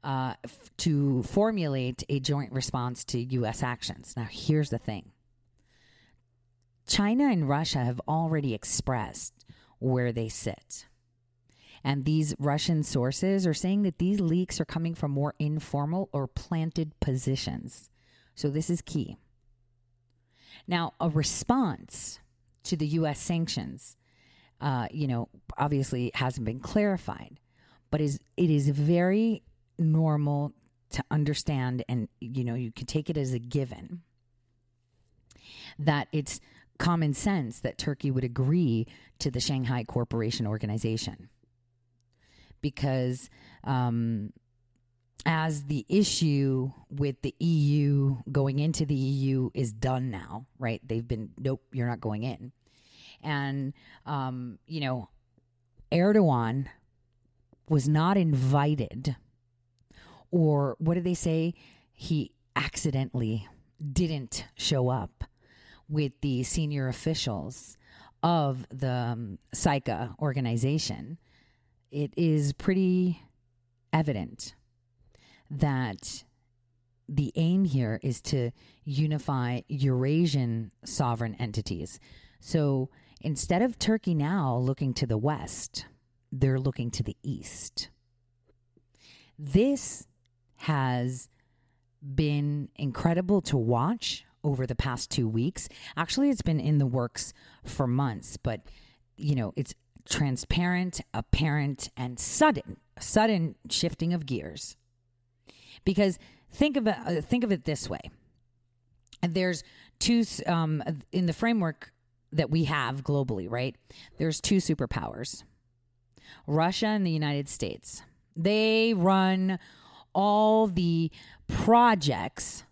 uh, f- to formulate a joint response to U.S. actions. Now, here's the thing China and Russia have already expressed where they sit. And these Russian sources are saying that these leaks are coming from more informal or planted positions. So, this is key. Now, a response to the U.S. sanctions, uh, you know, obviously hasn't been clarified, but is it is very normal to understand, and you know, you can take it as a given that it's common sense that Turkey would agree to the Shanghai Cooperation Organization because um, as the issue with the EU going into the EU is done now, right? They've been, nope, you're not going in. And, um, you know, Erdogan was not invited, or what did they say? He accidentally didn't show up with the senior officials of the um, organization. It is pretty evident that the aim here is to unify Eurasian sovereign entities. So instead of Turkey now looking to the west, they're looking to the east. This has been incredible to watch over the past two weeks. Actually, it's been in the works for months, but you know, it's transparent, apparent, and sudden, sudden shifting of gears. Because think of it, uh, think of it this way: there's two um, in the framework that we have globally, right? There's two superpowers: Russia and the United States. They run all the projects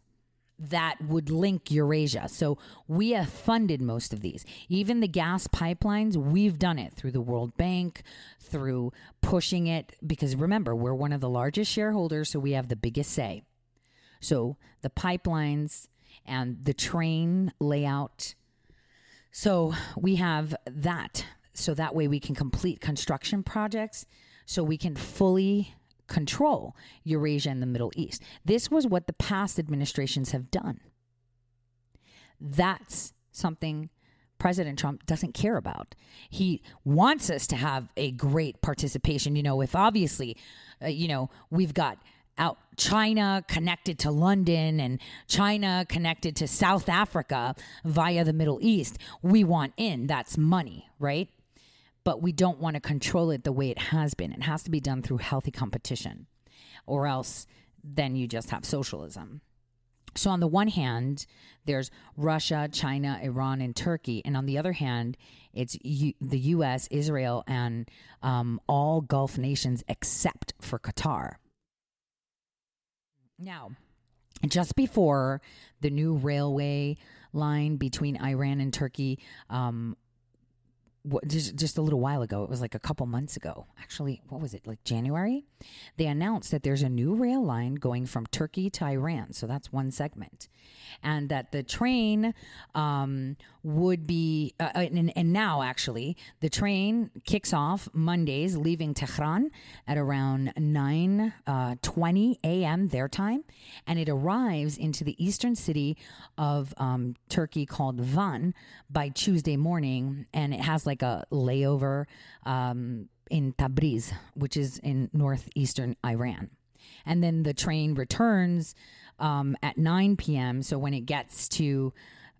that would link Eurasia. So we have funded most of these. Even the gas pipelines, we've done it through the World Bank, through pushing it, because remember, we're one of the largest shareholders, so we have the biggest say. So the pipelines and the train layout. So we have that. So that way we can complete construction projects so we can fully control Eurasia and the Middle East. This was what the past administrations have done. That's something President Trump doesn't care about. He wants us to have a great participation. You know, if obviously, uh, you know, we've got out China connected to London and China connected to South Africa via the Middle East, we want in. That's money, right? But we don't want to control it the way it has been. It has to be done through healthy competition, or else then you just have socialism. So, on the one hand, there's Russia, China, Iran, and Turkey. And on the other hand, it's U- the US, Israel, and um, all Gulf nations except for Qatar. Now, just before the new railway line between Iran and Turkey um, what, just, just a little while ago, it was like a couple months ago. Actually, what was it, like January? They announced that there's a new rail line going from Turkey to Iran. So that's one segment. And that the train um, would be, uh, uh and, and, now actually, the train kicks off Mondays, leaving Tehran at around 9 uh, 20 a.m. their time. And it arrives into the eastern city of um, Turkey called Van by Tuesday morning. And it has like like a layover um, in Tabriz, which is in northeastern Iran. And then the train returns um, at 9 p.m. So when it gets to,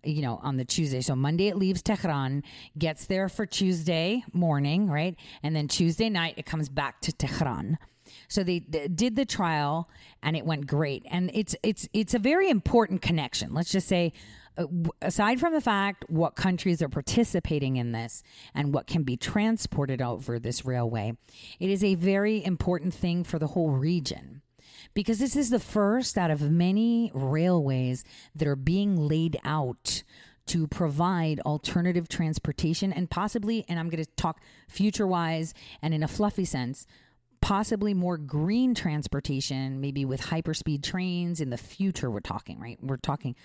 you know, on the Tuesday, so Monday it leaves Tehran, gets there for Tuesday morning, right? And then Tuesday night it comes back to Tehran. So they did the trial and it went great. And it's it's it's a very important connection. Let's just say uh, aside from the fact what countries are participating in this and what can be transported over this railway, it is a very important thing for the whole region because this is the first out of many railways that are being laid out to provide alternative transportation and possibly, and I'm going to talk future wise and in a fluffy sense, possibly more green transportation, maybe with hyperspeed trains in the future. We're talking, right? We're talking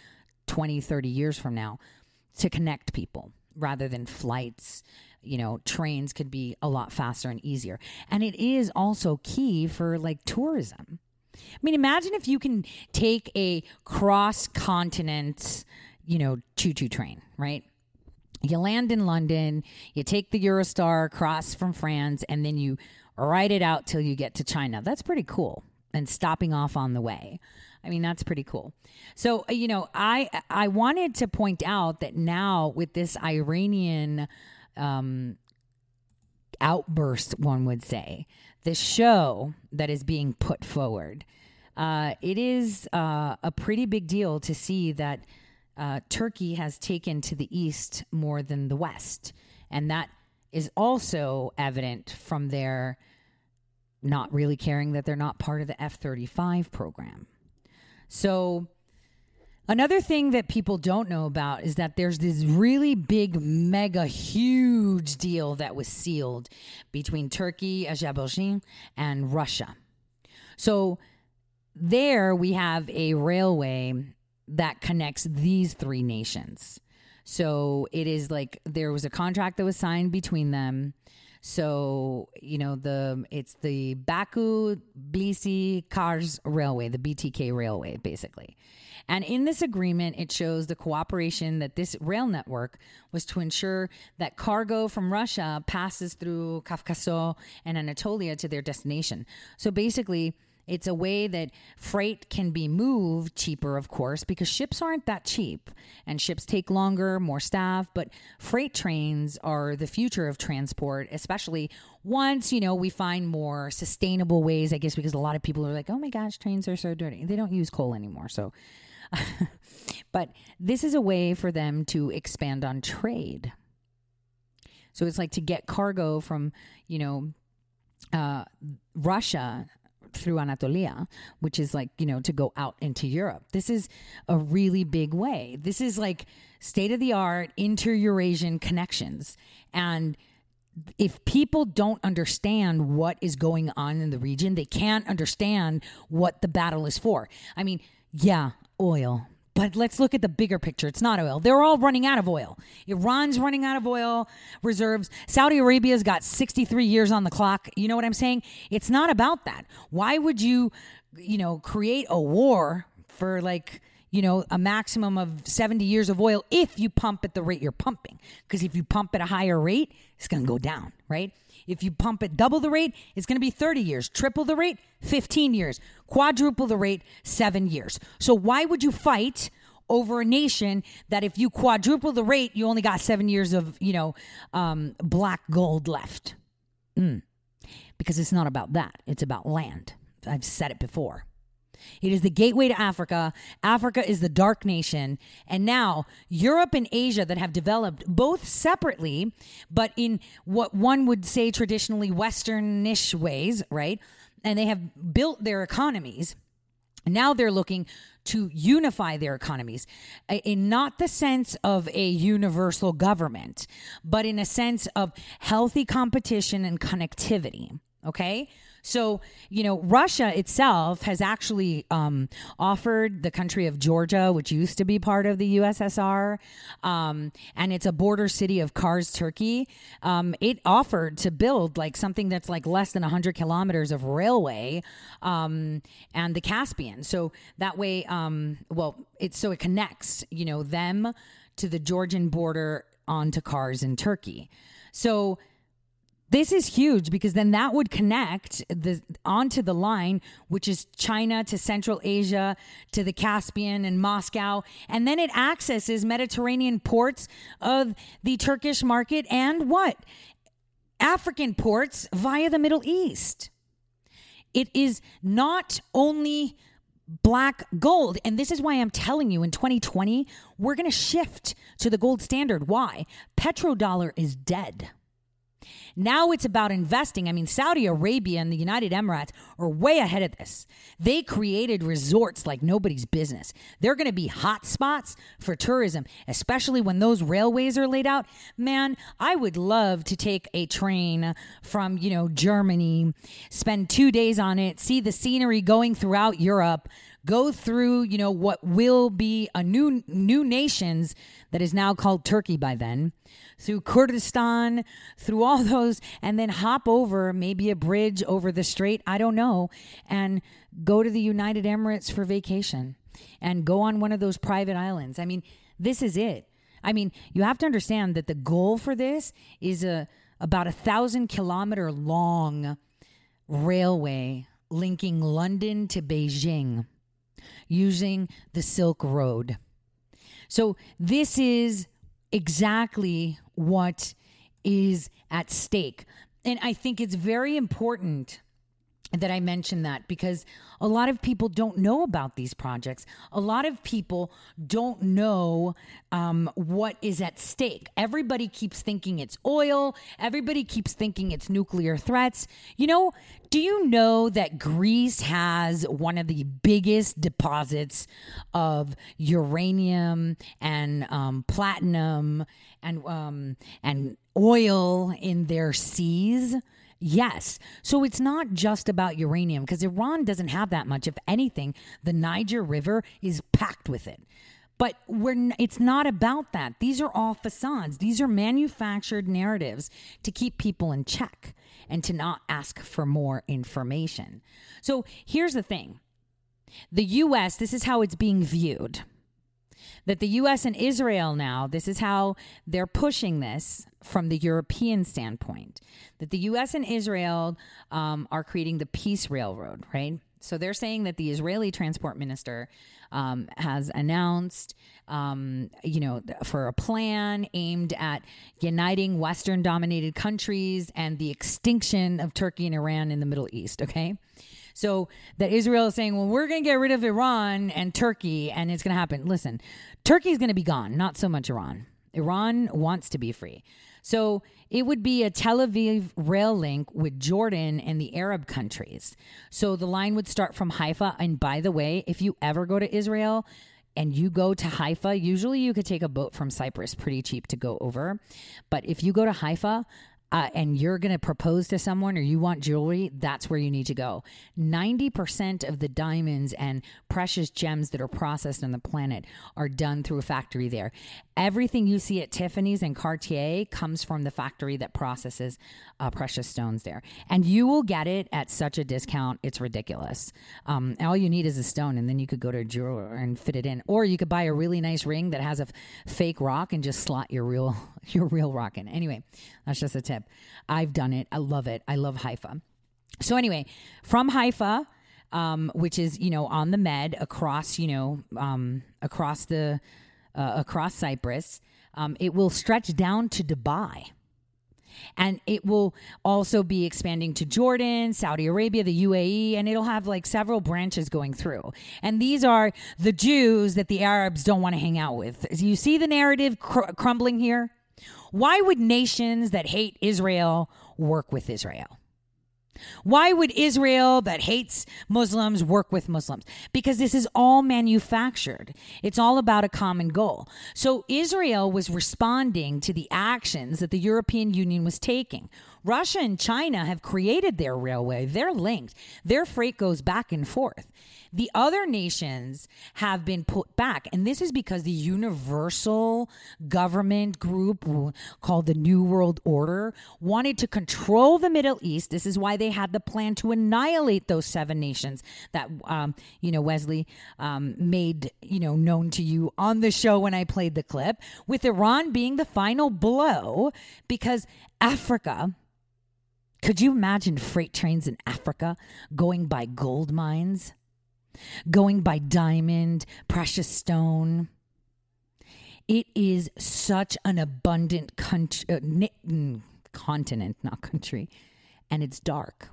20, 30 years from now to connect people rather than flights. You know, trains could be a lot faster and easier. And it is also key for like tourism. I mean, imagine if you can take a cross continent, you know, choo choo train, right? You land in London, you take the Eurostar across from France, and then you ride it out till you get to China. That's pretty cool. And stopping off on the way. I mean, that's pretty cool. So, uh, you know, I I wanted to point out that now with this Iranian um, outburst, one would say, the show that is being put forward, uh, it is uh, a pretty big deal to see that uh, Turkey has taken to the east more than the west, and that is also evident from their not really caring that they're not part of the F 35 program. So, another thing that people don't know about is that there's this really big, mega, huge deal that was sealed between Turkey, Azerbaijan, and Russia. So, there we have a railway that connects these three nations. So it is like there was a contract that was signed between them. So you know the it's the Baku Tbilisi Kars Railway, the BTK Railway, basically. And in this agreement, it shows the cooperation that this rail network was to ensure that cargo from Russia passes through Kafkaso and Anatolia to their destination. So basically, it's a way that freight can be moved cheaper, of course, because ships aren't that cheap and ships take longer, more staff. But freight trains are the future of transport, especially once, you know, we find more sustainable ways, I guess, because a lot of people are like, oh my gosh, trains are so dirty. They don't use coal anymore. So, <laughs> but this is a way for them to expand on trade. So it's like to get cargo from, you know, uh, Russia through Anatolia, which is like, you know, to go out into Europe. This is a really big way. This is like state of the art inter Eurasian connections. And if people don't understand what is going on in the region, they can't understand what the battle is for. I mean, yeah, oil, but let's look at the bigger picture. It's not oil. They're all running out of oil. Iran's running out of oil reserves. Saudi Arabia's got 63 years on the clock. You know what I'm saying? It's not about that. Why would you, you know, create a war for like, you know, a maximum of 70 years of oil if you pump at the rate you're pumping? Because if you pump at a higher rate, it's going to go down, right? If you pump at double the rate, it's going to be 30 years. Triple the rate, 15 years. Quadruple the rate, seven years. So why would you fight? over a nation that if you quadruple the rate, you only got seven years of, you know, um, black gold left. Mm. Because it's not about that. It's about land. I've said it before. It is the gateway to Africa. Africa is the dark nation. And now Europe and Asia that have developed both separately, but in what one would say traditionally Westernish ways, right? And they have built their economies. Now they're looking to unify their economies in not the sense of a universal government, but in a sense of healthy competition and connectivity. Okay. So, you know, Russia itself has actually um, offered the country of Georgia, which used to be part of the USSR, um, and it's a border city of Kars, Turkey. Um, it offered to build like something that's like less than 100 kilometers of railway um, and the Caspian. So that way, um, well, it's so it connects, you know, them to the Georgian border onto Kars in Turkey. So, this is huge because then that would connect the onto the line which is China to Central Asia to the Caspian and Moscow and then it accesses Mediterranean ports of the Turkish market and what African ports via the Middle East it is not only black gold. And this is why I'm telling you in 2020, we're going to shift to the gold standard. Why? Petrodollar is dead. Now it's about investing. I mean, Saudi Arabia and the United Emirates are way ahead of this. They created resorts like nobody's business. They're going to be hot spots for tourism, especially when those railways are laid out. Man, I would love to take a train from, you know, Germany, spend 2 days on it, see the scenery going throughout Europe, go through, you know, what will be a new new nations that is now called Turkey by then, through Kurdistan, through all <laughs> those, and then hop over maybe a bridge over the strait, I don't know, and go to the United Emirates for vacation and go on one of those private islands. I mean, this is it. I mean, you have to understand that the goal for this is a about a thousand kilometer long railway linking London to Beijing. Using the Silk Road. So, this is exactly what is at stake. And I think it's very important that I mention that because a lot of people don't know about these projects. A lot of people don't know um, what is at stake. Everybody keeps thinking it's oil. Everybody keeps thinking it's nuclear threats. You know, do you know that Greece has one of the biggest deposits of uranium and um, platinum and um, and oil in their seas? Yes. So it's not just about uranium because Iran doesn't have that much. If anything, the Niger River is packed with it. But we're, it's not about that. These are all facades. These are manufactured narratives to keep people in check and to not ask for more information. So here's the thing the U.S., this is how it's being viewed that the US and Israel now, this is how they're pushing this from the European standpoint, that the US and Israel um, are creating the Peace Railroad, right? So they're saying that the Israeli transport minister um, has announced, um, you know, for a plan aimed at uniting Western dominated countries and the extinction of Turkey and Iran in the Middle East, okay? So that Israel is saying, well, we're going to get rid of Iran and Turkey and it's going to happen. Listen, Turkey is going to be gone, not so much Iran. Iran wants to be free. So it would be a Tel Aviv rail link with Jordan and the Arab countries. So the line would start from Haifa. And by the way, if you ever go to Israel, and you go to Haifa, usually you could take a boat from Cyprus pretty cheap to go over. But if you go to Haifa, uh, and you're going to propose to someone or you want jewelry, that's where you need to go. 90% of the diamonds and precious gems that are processed on the planet are done through a factory there. Everything you see at Tiffany's and Cartier comes from the factory that processes uh, precious stones there. And you will get it at such a discount, it's ridiculous. Um, all you need is a stone, and then you could go to a jeweler and fit it in. Or you could buy a really nice ring that has a f- fake rock and just slot your real, <laughs> your real rock in. Anyway, that's just a tip. I've done it. I love it. I love Haifa. So, anyway, from Haifa, um, which is, you know, on the Med across, you know, um, across the uh, across Cyprus. Um, it will stretch down to Dubai. And it will also be expanding to Jordan, Saudi Arabia, the UAE, and it'll have like several branches going through. And these are the Jews that the Arabs don't want to hang out with. You see the narrative cr- crumbling here? Why would nations that hate Israel work with Israel? Why would Israel that hates Muslims work with Muslims? Because this is all manufactured. It's all about a common goal. So Israel was responding to the actions that the European Union was taking. Russia and China have created their railway. They're linked. Their freight goes back and forth. The other nations have been put back. And this is because the universal government group called the New World Order wanted to control the Middle East. This is why they had the plan to annihilate those seven nations that, um, you know, Wesley um, made, you know, known to you on the show when I played the clip, with Iran being the final blow because Africa. Could you imagine freight trains in Africa going by gold mines? Going by diamond, precious stone. It is such an abundant country, uh, mm, continent, not country, and it's dark.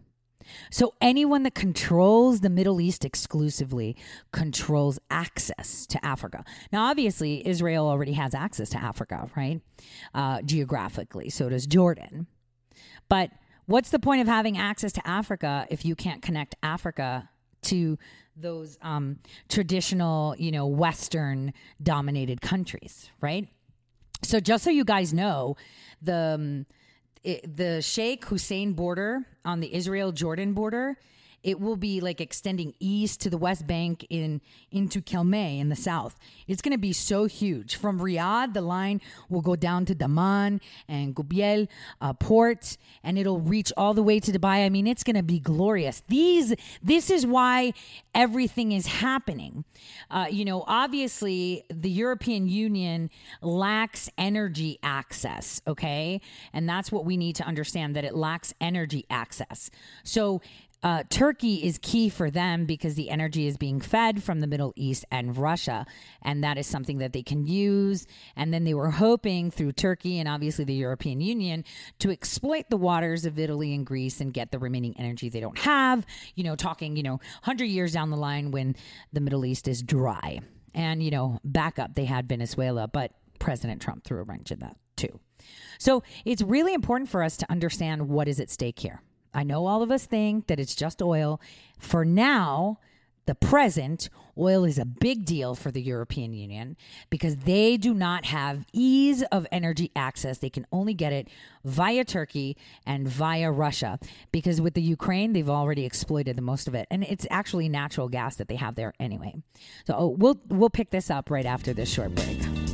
So, anyone that controls the Middle East exclusively controls access to Africa. Now, obviously, Israel already has access to Africa, right? Uh, geographically. So does Jordan. But what's the point of having access to Africa if you can't connect Africa to those um, traditional, you know, Western dominated countries, right? So just so you guys know, the um, it, the Sheikh Hussein border on the Israel Jordan border it will be like extending east to the West Bank in into Kelmay in the south. It's going to be so huge. From Riyadh, the line will go down to Dammam and Jubail uh, port, and it'll reach all the way to Dubai. I mean, it's going to be glorious. These, this is why everything is happening. Uh, you know, obviously, the European Union lacks energy access. Okay, and that's what we need to understand that it lacks energy access. So uh, Turkey is key for them because the energy is being fed from the Middle East and Russia. And that is something that they can use. And then they were hoping through Turkey and obviously the European Union to exploit the waters of Italy and Greece and get the remaining energy they don't have. You know, talking, you know, 100 years down the line when the Middle East is dry. And, you know, backup, they had Venezuela, but President Trump threw a wrench in that too. So it's really important for us to understand what is at stake here. I know all of us think that it's just oil. For now, the present, oil is a big deal for the European Union because they do not have ease of energy access. They can only get it via Turkey and via Russia because with the Ukraine, they've already exploited the most of it. And it's actually natural gas that they have there anyway. So oh, we'll we'll pick this up right after this short break.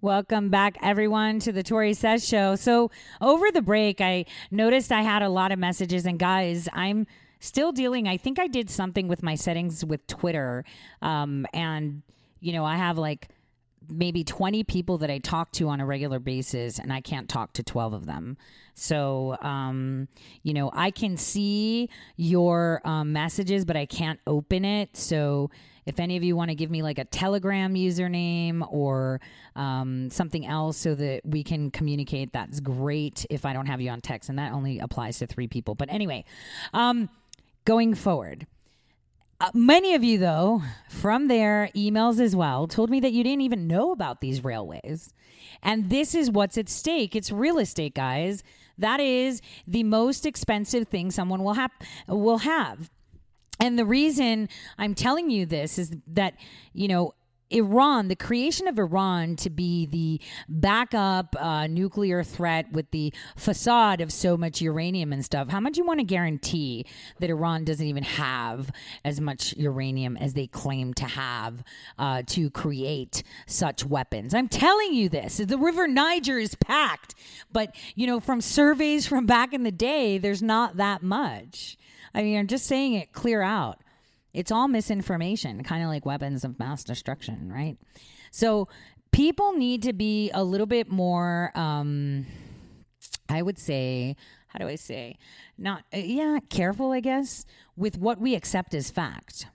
Welcome back, everyone, to the Tore Says Show. So, over the break, I noticed I had a lot of messages, and guys, I'm still dealing. I think I did something with my settings with Twitter, um, and you know, I have like maybe 20 people that I talk to on a regular basis, and I can't talk to 12 of them. So, um, you know, I can see your um, messages, but I can't open it. So, if any of you want to give me like a Telegram username or um, something else so that we can communicate, that's great if I don't have you on text. And that only applies to three people. But anyway, um, going forward, Uh, many of you, though, from their emails as well, told me that you didn't even know about these railways. And this is what's at stake. It's real estate, guys. That is the most expensive thing someone will have will have. And the reason I'm telling you this is that, you know, Iran, the creation of Iran to be the backup uh, nuclear threat with the facade of so much uranium and stuff, how much you want to guarantee that Iran doesn't even have as much uranium as they claim to have uh, to create such weapons? I'm telling you this. The River Niger is packed, but, you know, from surveys from back in the day, there's not that much. I mean, I'm just saying it clear out. It's all misinformation, kind of like weapons of mass destruction, right? So people need to be a little bit more, um, I would say, how do I say, not, uh, yeah, careful, I guess, with what we accept as fact.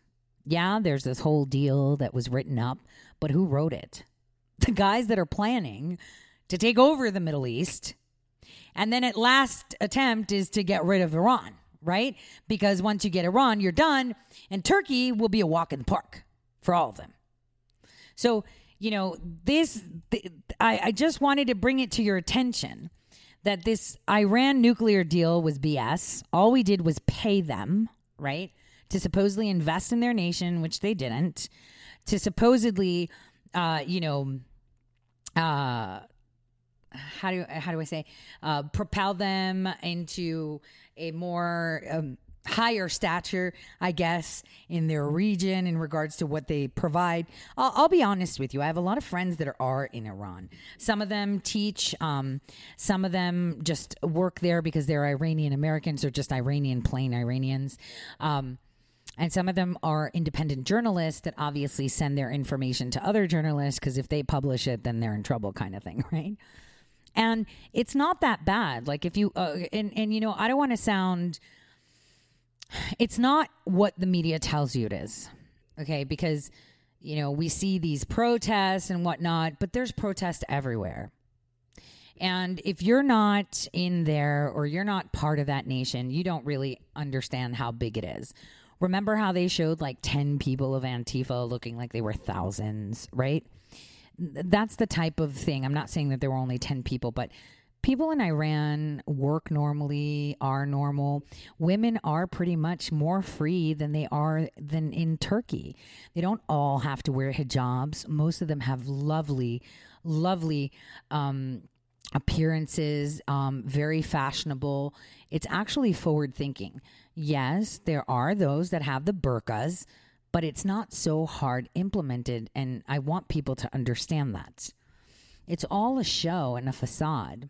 Yeah, there's this whole deal that was written up, but who wrote it? The guys that are planning to take over the Middle East. And then at last attempt is to get rid of Iran right? Because once you get Iran, you're done, and Turkey will be a walk in the park for all of them. So, you know, this, th- I, I just wanted to bring it to your attention that this Iran nuclear deal was BS. All we did was pay them, right, to supposedly invest in their nation, which they didn't, to supposedly, uh, you know, uh, how do how do I say uh, propel them into a more um, higher stature, I guess, in their region in regards to what they provide. I'll, I'll, be honest with you. I have a lot of friends that are, in Iran. Some of them teach, um, some of them just work there because they're Iranian Americans or just Iranian, plain Iranians. Um, and some of them are independent journalists that obviously send their information to other journalists because if they publish it, then they're in trouble, kind of thing, <laughs> right? And it's not that bad. Like if you uh, and and you know i don't want to sound it's not what the media tells you it is okay? Because you know we see these protests and whatnot but there's protests everywhere. And if you're not in there or you're not part of that nation you don't really understand how big it is. Remember how they showed like 10 people of antifa looking like they were thousands right that's the type of thing. I'm not saying that there were only 10 people, but people in Iran work normally, are normal. Women are pretty much more free than they are than in Turkey. They don't all have to wear hijabs. Most of them have lovely, lovely um, appearances, um, very fashionable. It's actually forward thinking. Yes, there are those that have the burqas but it's not so hard implemented. And I want people to understand that. It's all a show and a facade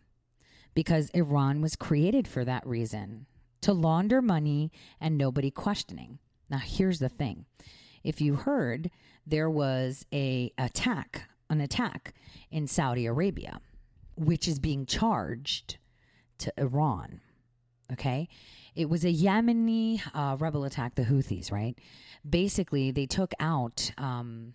because Iran was created for that reason to launder money and nobody questioning. Now, here's the thing if you heard, there was a attack, an attack in Saudi Arabia, which is being charged to Iran. Okay. It was a Yemeni uh, rebel attack, the Houthis, right? Basically, they took out um,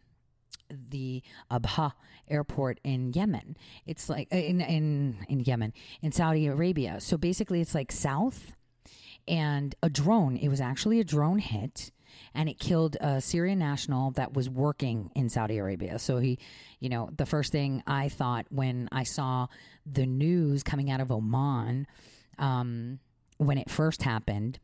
the Abha airport in Yemen. It's like uh, in in in Yemen, in Saudi Arabia. So basically, it's like south, and a drone. It was actually a drone hit and it killed a Syrian national that was working in Saudi Arabia. So he, you know, the first thing I thought when I saw the news coming out of Oman, um, when it first happened,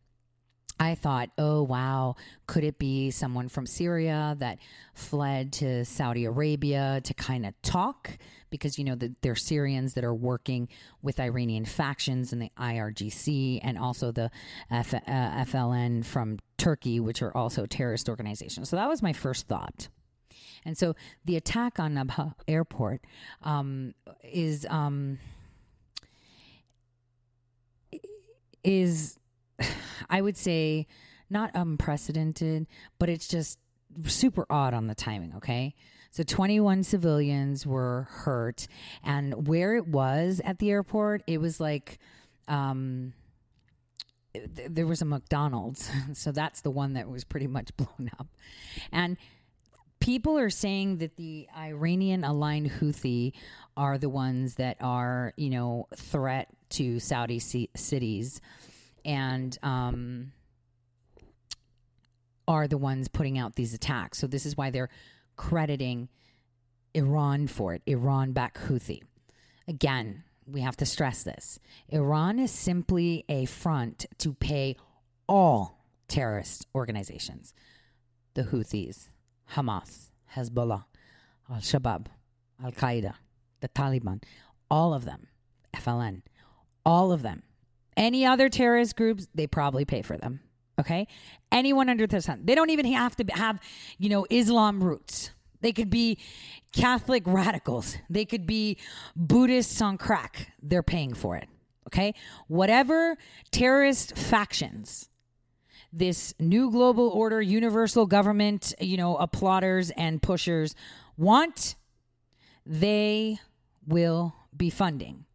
I thought, oh, wow, could it be someone from Syria that fled to Saudi Arabia to kind of talk? Because, you know, the, they're Syrians that are working with Iranian factions in the IRGC and also the F, uh, FLN from Turkey, which are also terrorist organizations. So that was my first thought. And so the attack on Abha airport um, is. Um, is, <sighs> I would say, not unprecedented, but it's just super odd on the timing, okay? So 21 civilians were hurt. And where it was at the airport, it was like, um, there was a McDonald's. <laughs> So that's the one that was pretty much blown up. And people are saying that the Iranian aligned Houthi are the ones that are, you know, threat to Saudi c- cities. And um, are the ones putting out these attacks. So this is why they're crediting Iran for it. Iran back Houthi. Again, we have to stress this. Iran is simply a front to pay all terrorist organizations the Houthis, Hamas, Hezbollah, Al Shabaab, Al Qaeda, the Taliban, all of them, FLN, all of them. Any other terrorist groups, they probably pay for them. Okay? Anyone under the sun. They don't even have to have, you know, Islam roots. They could be Catholic radicals. They could be Buddhists on crack. They're paying for it. Okay? Whatever terrorist factions this new global order, universal government, you know, applauders and pushers want, they will be funding.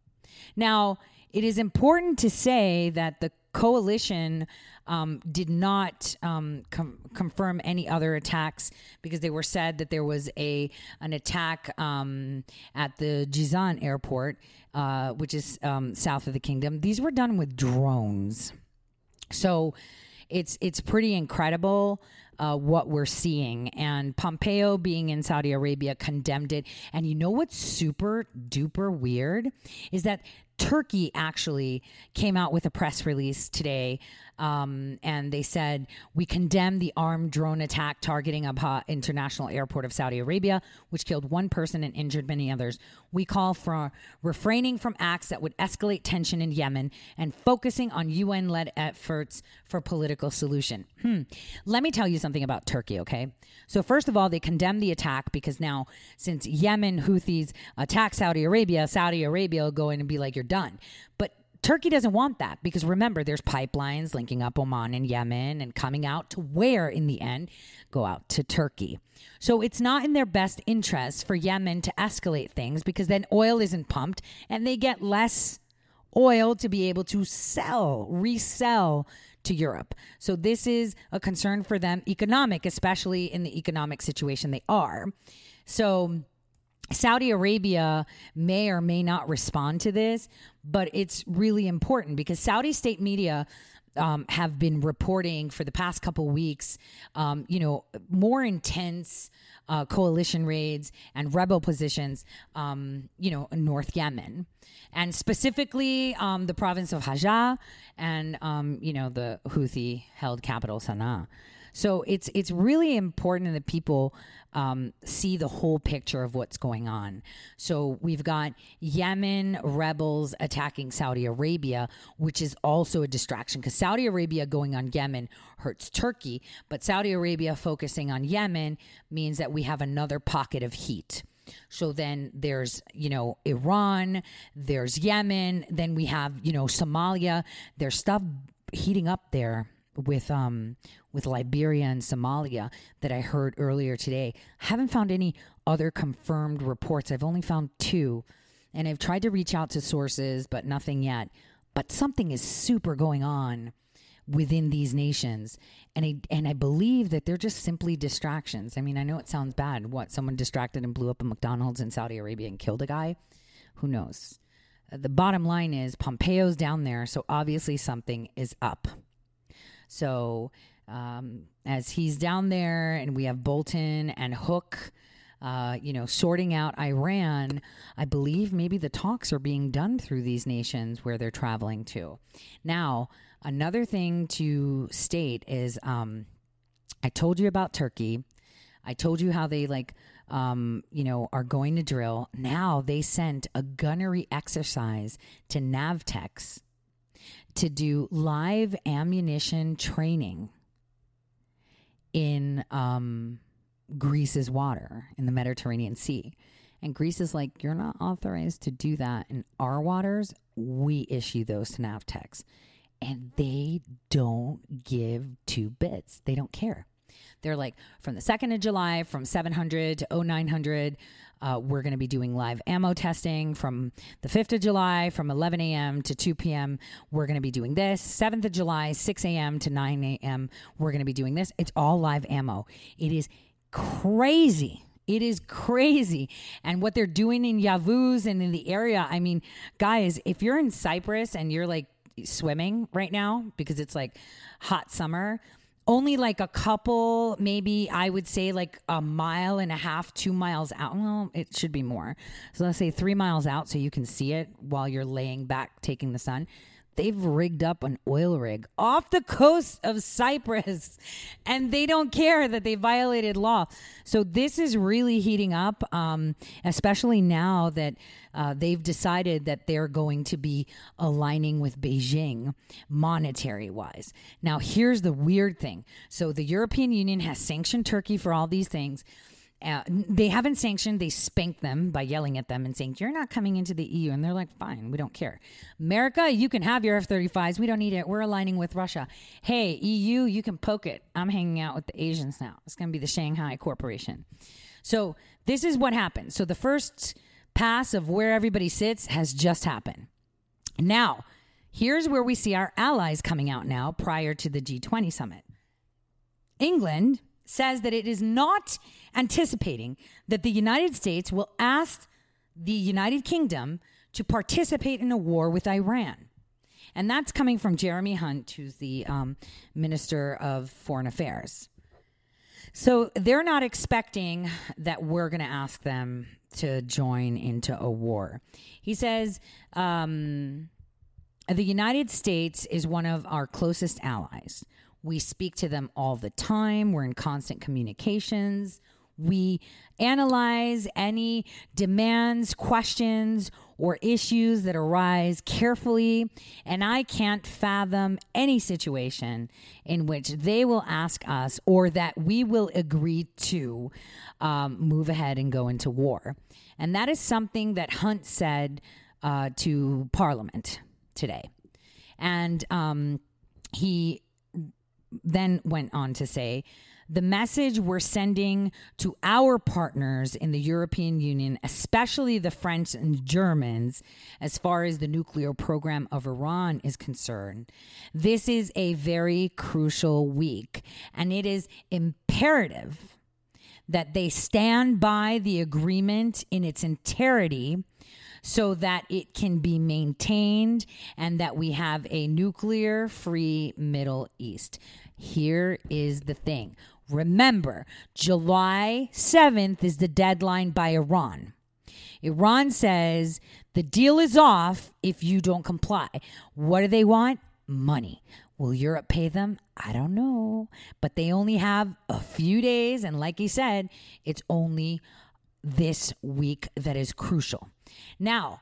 Now, it is important to say that the coalition um, did not um, com- confirm any other attacks because they were said that there was a an attack um, at the Jizan airport, uh, which is um, south of the kingdom. These were done with drones, so it's it's pretty incredible. Uh, what we're seeing. And Pompeo, being in Saudi Arabia, condemned it. And you know what's super duper weird is that Turkey actually came out with a press release today um, and they said, We condemn the armed drone attack targeting Abha International Airport of Saudi Arabia, which killed one person and injured many others. We call for refraining from acts that would escalate tension in Yemen and focusing on UN led efforts for political solution. Hmm. Let me tell you something about Turkey, okay? So, first of all, they condemn the attack because now, since Yemen Houthis attack Saudi Arabia, Saudi Arabia will go in and be like, You're done. But Turkey doesn't want that because remember, there's pipelines linking up Oman and Yemen and coming out to where, in the end, go out to Turkey. So it's not in their best interest for Yemen to escalate things because then oil isn't pumped and they get less oil to be able to sell, resell to Europe. So this is a concern for them economic, especially in the economic situation they are. So Saudi Arabia may or may not respond to this, but it's really important because Saudi state media um, have been reporting for the past couple weeks, um, you know, more intense uh, coalition raids and rebel positions, um, you know, in North Yemen, and specifically um, the province of Hajjah and um, you know the Houthi-held capital Sana'a. So it's it's really important that people um, see the whole picture of what's going on. So we've got Yemen rebels attacking Saudi Arabia, which is also a distraction because Saudi Arabia going on Yemen hurts Turkey, but Saudi Arabia focusing on Yemen means that we have another pocket of heat. So then there's, you know, Iran, there's Yemen, then we have, you know, Somalia. There's stuff heating up there with um with Liberia and Somalia that I heard earlier today. I Haven't found any other confirmed reports. I've only found two and I've tried to reach out to sources but nothing yet. But something is super going on within these nations and I and I believe that they're just simply distractions. I mean, I know it sounds bad. What someone distracted and blew up a McDonald's in Saudi Arabia and killed a guy? Who knows? Uh, the bottom line is Pompeo's down there, so obviously something is up. So um, as he's down there, and we have Bolton and Hook. Uh, you know, sorting out Iran, I believe maybe the talks are being done through these nations where they're traveling to. Now, another thing to state is um, I told you about Turkey. I told you how they like, um, you know, are going to drill. Now they sent a gunnery exercise to Navtex to do live ammunition training in um, Greece's water in the Mediterranean Sea. And Greece is like, you're not authorized to do that in our waters. We issue those to Navtex. And they don't give two bits. They don't care. They're like, from the 2nd of July, from 700 to 0900, uh, we're going to be doing live ammo testing from the 5th of July from 11 a.m. to 2 p.m. We're going to be doing this. 7th of July, 6 a.m. to 9 a.m. We're going to be doing this. It's all live ammo. It is crazy. It is crazy. And what they're doing in Yavuz and in the area, I mean, guys, if you're in Cyprus and you're like swimming right now because it's like hot summer, only like a couple, maybe I would say like a mile and a half, two miles out. Well, it should be more. So let's say three miles out so you can see it while you're laying back taking the sun they've rigged up an oil rig off the coast of Cyprus and they don't care that they violated law. So this is really heating up, um, especially now that uh, they've decided that they're going to be aligning with Beijing monetary wise. Now, here's the weird thing. So the European Union has sanctioned Turkey for all these things. Uh, they haven't sanctioned, they spanked them by yelling at them and saying, You're not coming into the EU. And they're like, Fine, we don't care. America, you can have your F 35s. We don't need it. We're aligning with Russia. Hey, EU, you can poke it. I'm hanging out with the Asians now. It's going to be the Shanghai Cooperation. So this is what happened. So the first pass of where everybody sits has just happened. Now, here's where we see our allies coming out now prior to the G20 summit. England says that it is not anticipating that the United States will ask the United Kingdom to participate in a war with Iran. And that's coming from Jeremy Hunt, who's the um, Minister of Foreign Affairs. So they're not expecting that we're going to ask them to join into a war. He says um, the United States is one of our closest allies. We speak to them all the time. We're in constant communications. We analyze any demands, questions, or issues that arise carefully. And I can't fathom any situation in which they will ask us or that we will agree to um, move ahead and go into war. And that is something that Hunt said uh, to Parliament today. And um, he then went on to say, the message we're sending to our partners in the European Union, especially the French and Germans, as far as the nuclear program of Iran is concerned, this is a very crucial week. And it is imperative that they stand by the agreement in its entirety so that it can be maintained and that we have a nuclear free Middle East. Here is the thing. Remember, July 7th is the deadline by Iran. Iran says the deal is off if you don't comply. What do they want? Money. Will Europe pay them? I don't know. But they only have a few days. And like he said, it's only this week that is crucial. Now,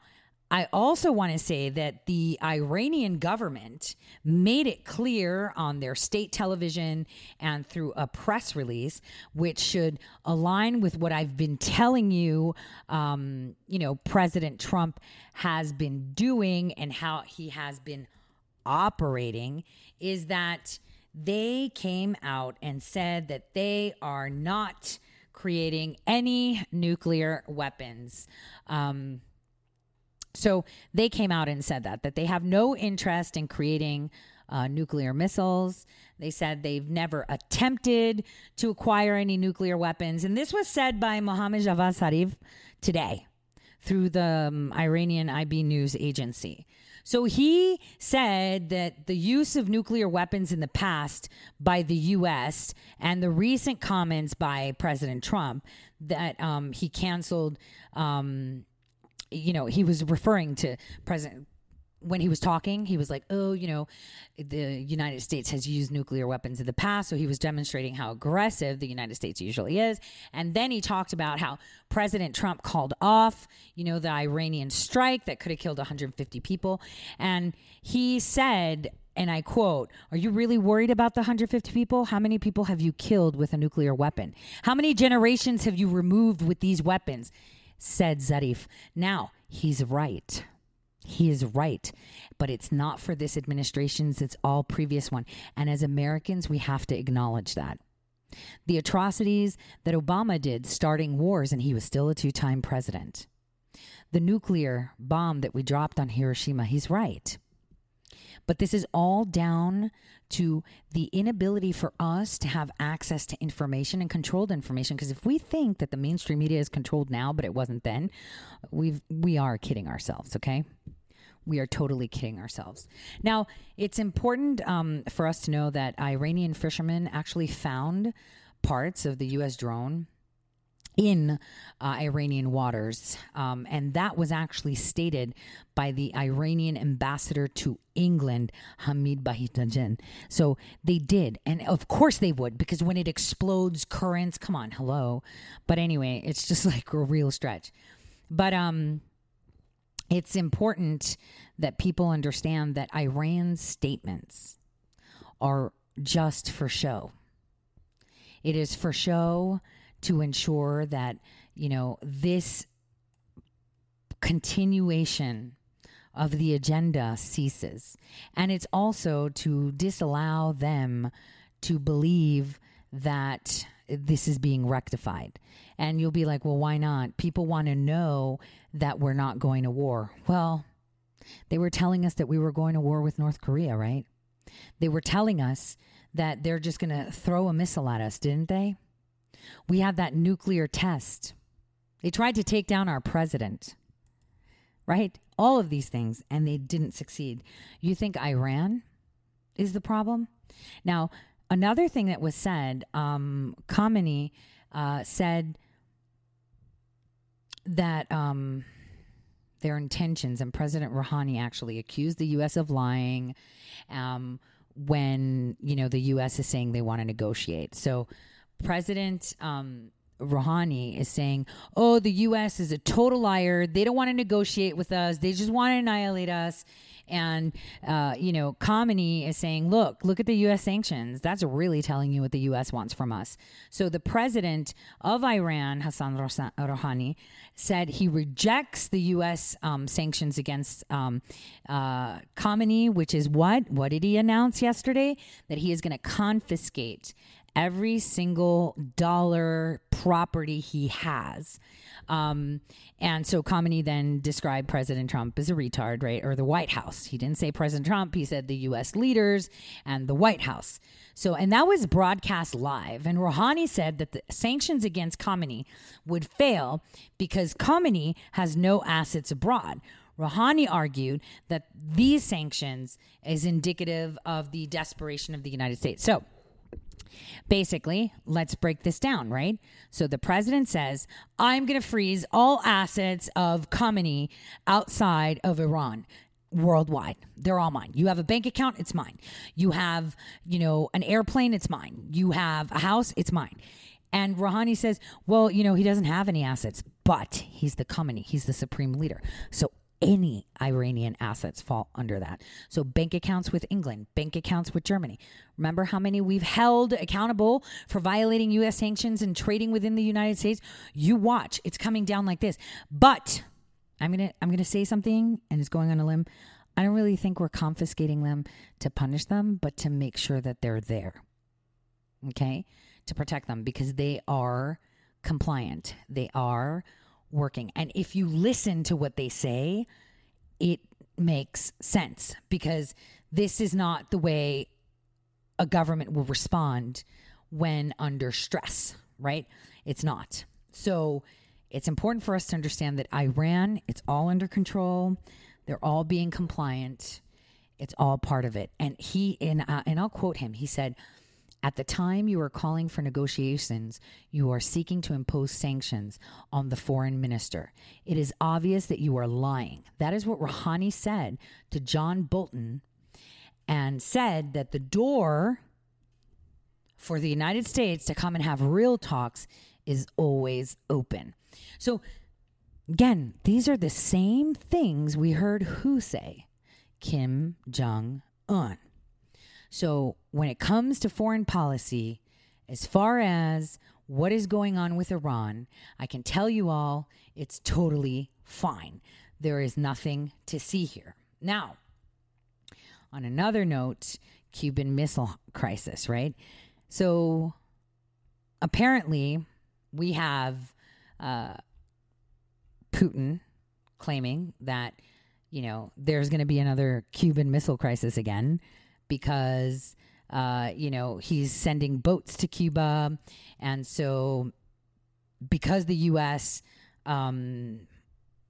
I also want to say that the Iranian government made it clear on their state television and through a press release, which should align with what I've been telling you. Um, you know, President Trump has been doing and how he has been operating is that they came out and said that they are not creating any nuclear weapons. Um, so they came out and said that that they have no interest in creating uh, nuclear missiles. They said they've never attempted to acquire any nuclear weapons, and this was said by Mohammad Javad Zarif today through the um, Iranian IB news agency. So he said that the use of nuclear weapons in the past by the U.S. and the recent comments by President Trump that um, he canceled um, you know, he was referring to President when he was talking, he was like, "Oh, you know, the United States has used nuclear weapons in the past." So he was demonstrating how aggressive the United States usually is. And then he talked about how President Trump called off, you know, the Iranian strike that could have killed 150 people, and he said. And I quote, Are you really worried about the 150 people? How many people have you killed with a nuclear weapon? How many generations have you removed with these weapons? Said Zarif. Now, he's right. He is right, but it's not for this administration's, it's all previous one. And as Americans, we have to acknowledge that. The atrocities that Obama did starting wars, and he was still a two time president. The nuclear bomb that we dropped on Hiroshima, he's right. But this is all down to the inability for us to have access to information and controlled information. Because if we think that the mainstream media is controlled now, but it wasn't then, we've, we are kidding ourselves. Okay, We are totally kidding ourselves. Now, it's important um, for us to know that Iranian fishermen actually found parts of the U.S. drone in uh, Iranian waters. Um, and that was actually stated by the Iranian ambassador to England, Hamid Baeidinejad. So they did. And of course they would, because when it explodes currents, come on, hello. But anyway, it's just <laughs> like a real stretch. But um, it's important that people understand that Iran's statements are just for show. It is for show to ensure that, you know, this continuation of the agenda ceases. And it's also to disallow them to believe that this is being rectified. And you'll be like, well, why not? People want to know that we're not going to war. Well, they were telling us that we were going to war with North Korea, right? They were telling us that they're just going to throw a missile at us, didn't they? We had that nuclear test. They tried to take down our president, right? All of these things, and they didn't succeed. You think Iran is the problem? Now, another thing that was said, um, Khamenei uh, said that um, their intentions, and President Rouhani actually accused the U.S. of lying um, when you know the U.S. is saying they want to negotiate. So President um, Rouhani is saying, "Oh, the U.S. is a total liar. They don't want to negotiate with us. They just want to annihilate us." And uh, you know, Khamenei is saying, "Look, look at the U.S. sanctions. That's really telling you what the U.S. wants from us." So the president of Iran, Hassan Rouhani, said he rejects the U.S. Um, sanctions against um, uh, Khamenei, which is what? What did he announce yesterday? That he is going to confiscate every single dollar property he has. Um, and so Khamenei then described President Trump as a retard, right? Or the White House. He didn't say President Trump, he said the US leaders and the White House. So, and that was broadcast live. And Rouhani said that the sanctions against Khamenei would fail because Khamenei has no assets abroad. Rouhani argued that these sanctions is indicative of the desperation of the United States. So, Basically, let's break this down, right? So the president says, I'm going to freeze all assets of Khamenei outside of Iran worldwide. They're all mine. You have a bank account, it's mine. You have, you know, an airplane, it's mine. You have a house, it's mine. And Rouhani says, well, you know, he doesn't have any assets, but he's the Khamenei. He's the supreme leader. So any Iranian assets fall under that. So, bank accounts with England, bank accounts with Germany. Remember how many we've held accountable for violating U.S. sanctions and trading within the United States? You watch, it's coming down like this. But I'm gonna I'm gonna say something, and it's going on a limb. I don't really think we're confiscating them to punish them, but to make sure that they're there. Okay, to protect them because they are compliant. They are working. And if you listen to what they say, it makes sense because this is not the way a government will respond when under stress, right? It's not. So it's important for us to understand that Iran, it's all under control. They're all being compliant. It's all part of it. And he, and, uh, and I'll quote him, he said, at the time you are calling for negotiations, you are seeking to impose sanctions on the foreign minister. It is obvious that you are lying. That is what Rouhani said to John Bolton and said that the door for the United States to come and have real talks is always open. So, again, these are the same things we heard who say Kim Jong un. So, when it comes to foreign policy, as far as what is going on with Iran, I can tell you all it's totally fine. There is nothing to see here. Now, on another note, Cuban Missile Crisis, right? So, apparently, we have uh, Putin claiming that, you know, there's going to be another Cuban Missile Crisis again because uh, you know he's sending boats to Cuba, and so because the U.S. Um,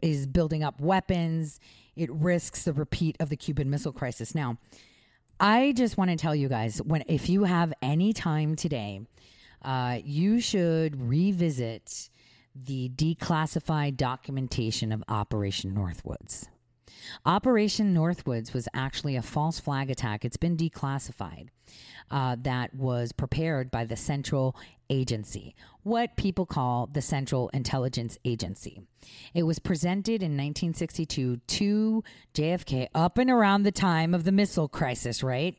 is building up weapons, it risks the repeat of the Cuban Missile Crisis. Now, I just want to tell you guys when if you have any time today, uh, you should revisit the declassified documentation of Operation Northwoods. Operation Northwoods was actually a false flag attack. It's been declassified. Uh, that was prepared by the Central Agency, what people call the Central Intelligence Agency. It was presented in 1962 to JFK up and around the time of the missile crisis, right?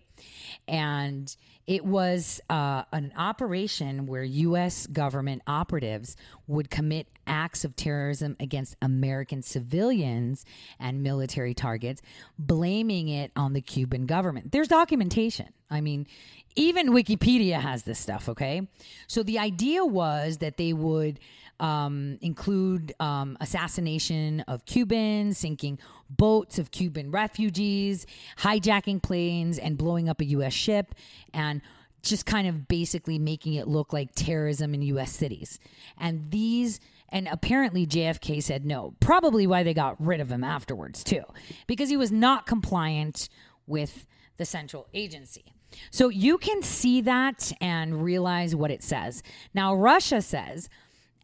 And it was uh, an operation where U.S. government operatives would commit acts of terrorism against American civilians and military targets, blaming it on the Cuban government. There's documentation. I mean, even Wikipedia has this stuff, okay? So the idea was that they would um, include um, assassination of Cubans, sinking boats of Cuban refugees, hijacking planes, and blowing up a U.S. ship, and just kind of basically making it look like terrorism in U.S. cities. And these, and apparently JFK said no, probably why they got rid of him afterwards, too, because he was not compliant with the central agency. So you can see that and realize what it says. Now, Russia says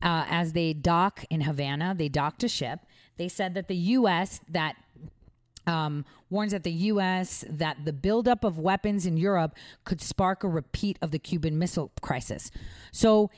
uh, as they dock in Havana, they docked a ship. They said that the U.S. that um, warns that the U.S. that the buildup of weapons in Europe could spark a repeat of the Cuban Missile Crisis. So,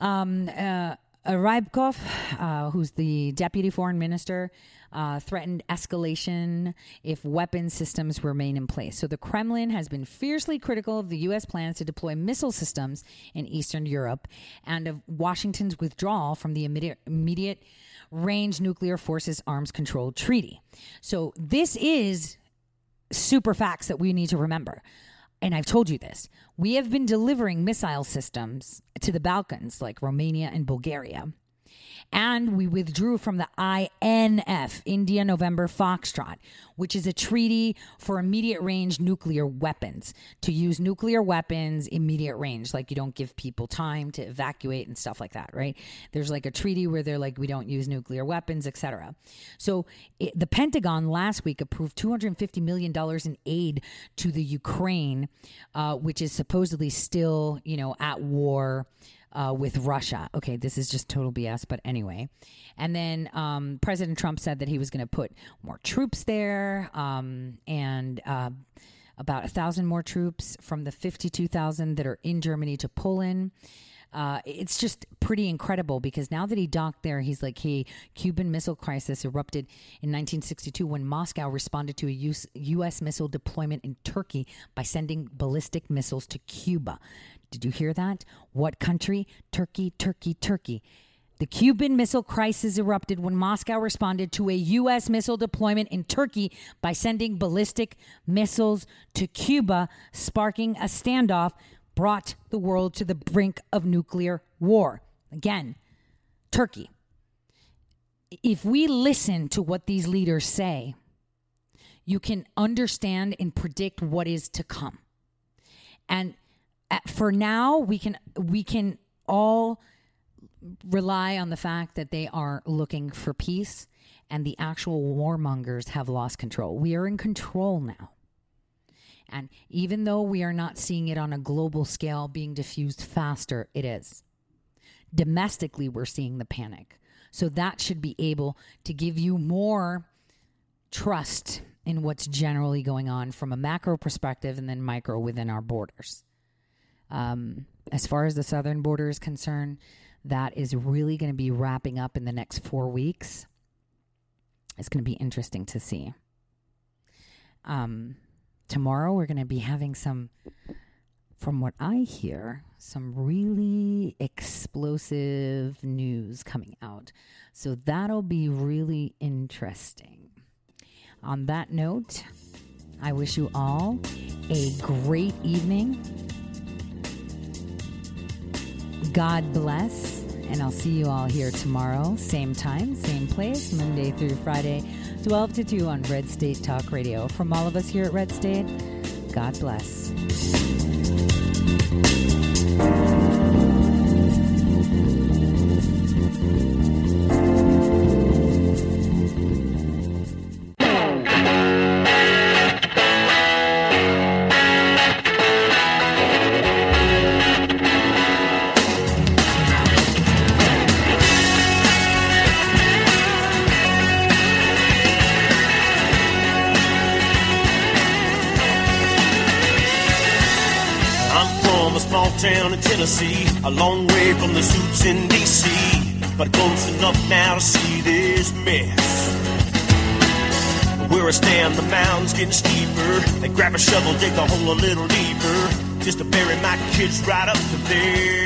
um, uh, Ryabkov, uh, who's the deputy foreign minister, uh, threatened escalation if weapon systems remain in place. So the Kremlin has been fiercely critical of the U.S. plans to deploy missile systems in Eastern Europe and of Washington's withdrawal from the immediate, immediate range nuclear forces arms control treaty. So this is super facts that we need to remember. And I've told you this. We have been delivering missile systems to the Balkans like Romania and Bulgaria and we withdrew from the INF, India November Foxtrot, which is a treaty for immediate range nuclear weapons to use nuclear weapons immediate range. Like you don't give people time to evacuate and stuff like that, right? There's like a treaty where they're like, we don't use nuclear weapons, etc. So it, the Pentagon last week approved $250 million in aid to the Ukraine, uh, which is supposedly still, you know, at war uh, with Russia. Okay, this is just total BS, but anyway. And then um, President Trump said that he was going to put more troops there um, and uh, about a thousand more troops from the 52,000 that are in Germany to Poland. Uh, it's just pretty incredible because now that he docked there, he's like, hey, Cuban Missile Crisis erupted in 1962 when Moscow responded to a US, U.S. missile deployment in Turkey by sending ballistic missiles to Cuba. Did you hear that? What country? Turkey, Turkey, Turkey. The Cuban Missile Crisis erupted when Moscow responded to a U.S. missile deployment in Turkey by sending ballistic missiles to Cuba, sparking a standoff, brought the world to the brink of nuclear war. Again, Turkey. If we listen to what these leaders say, you can understand and predict what is to come. And for now we can we can all rely on the fact that they are looking for peace and the actual warmongers have lost control. We are in control now. And even though we are not seeing it on a global scale being diffused faster, it is. Domestically, we're seeing the panic. So that should be able to give you more trust in what's generally going on from a macro perspective and then micro within our borders. Um, as far as the southern border is concerned, that is really going to be wrapping up in the next four weeks. It's going to be interesting to see. Um, tomorrow, we're going to be having some, from what I hear, some really explosive news coming out. So that'll be really interesting. On that note, I wish you all a great evening God bless. And I'll see you all here tomorrow, same time, same place, Monday through Friday, 12 to 2 on Red State Talk Radio. From all of us here at Red State, God bless. From the suits in D.C., but close enough now to see this mess. Where I stand, the mound's getting steeper. They grab a shovel, dig the hole a little deeper, just to bury my kids right up to their neck.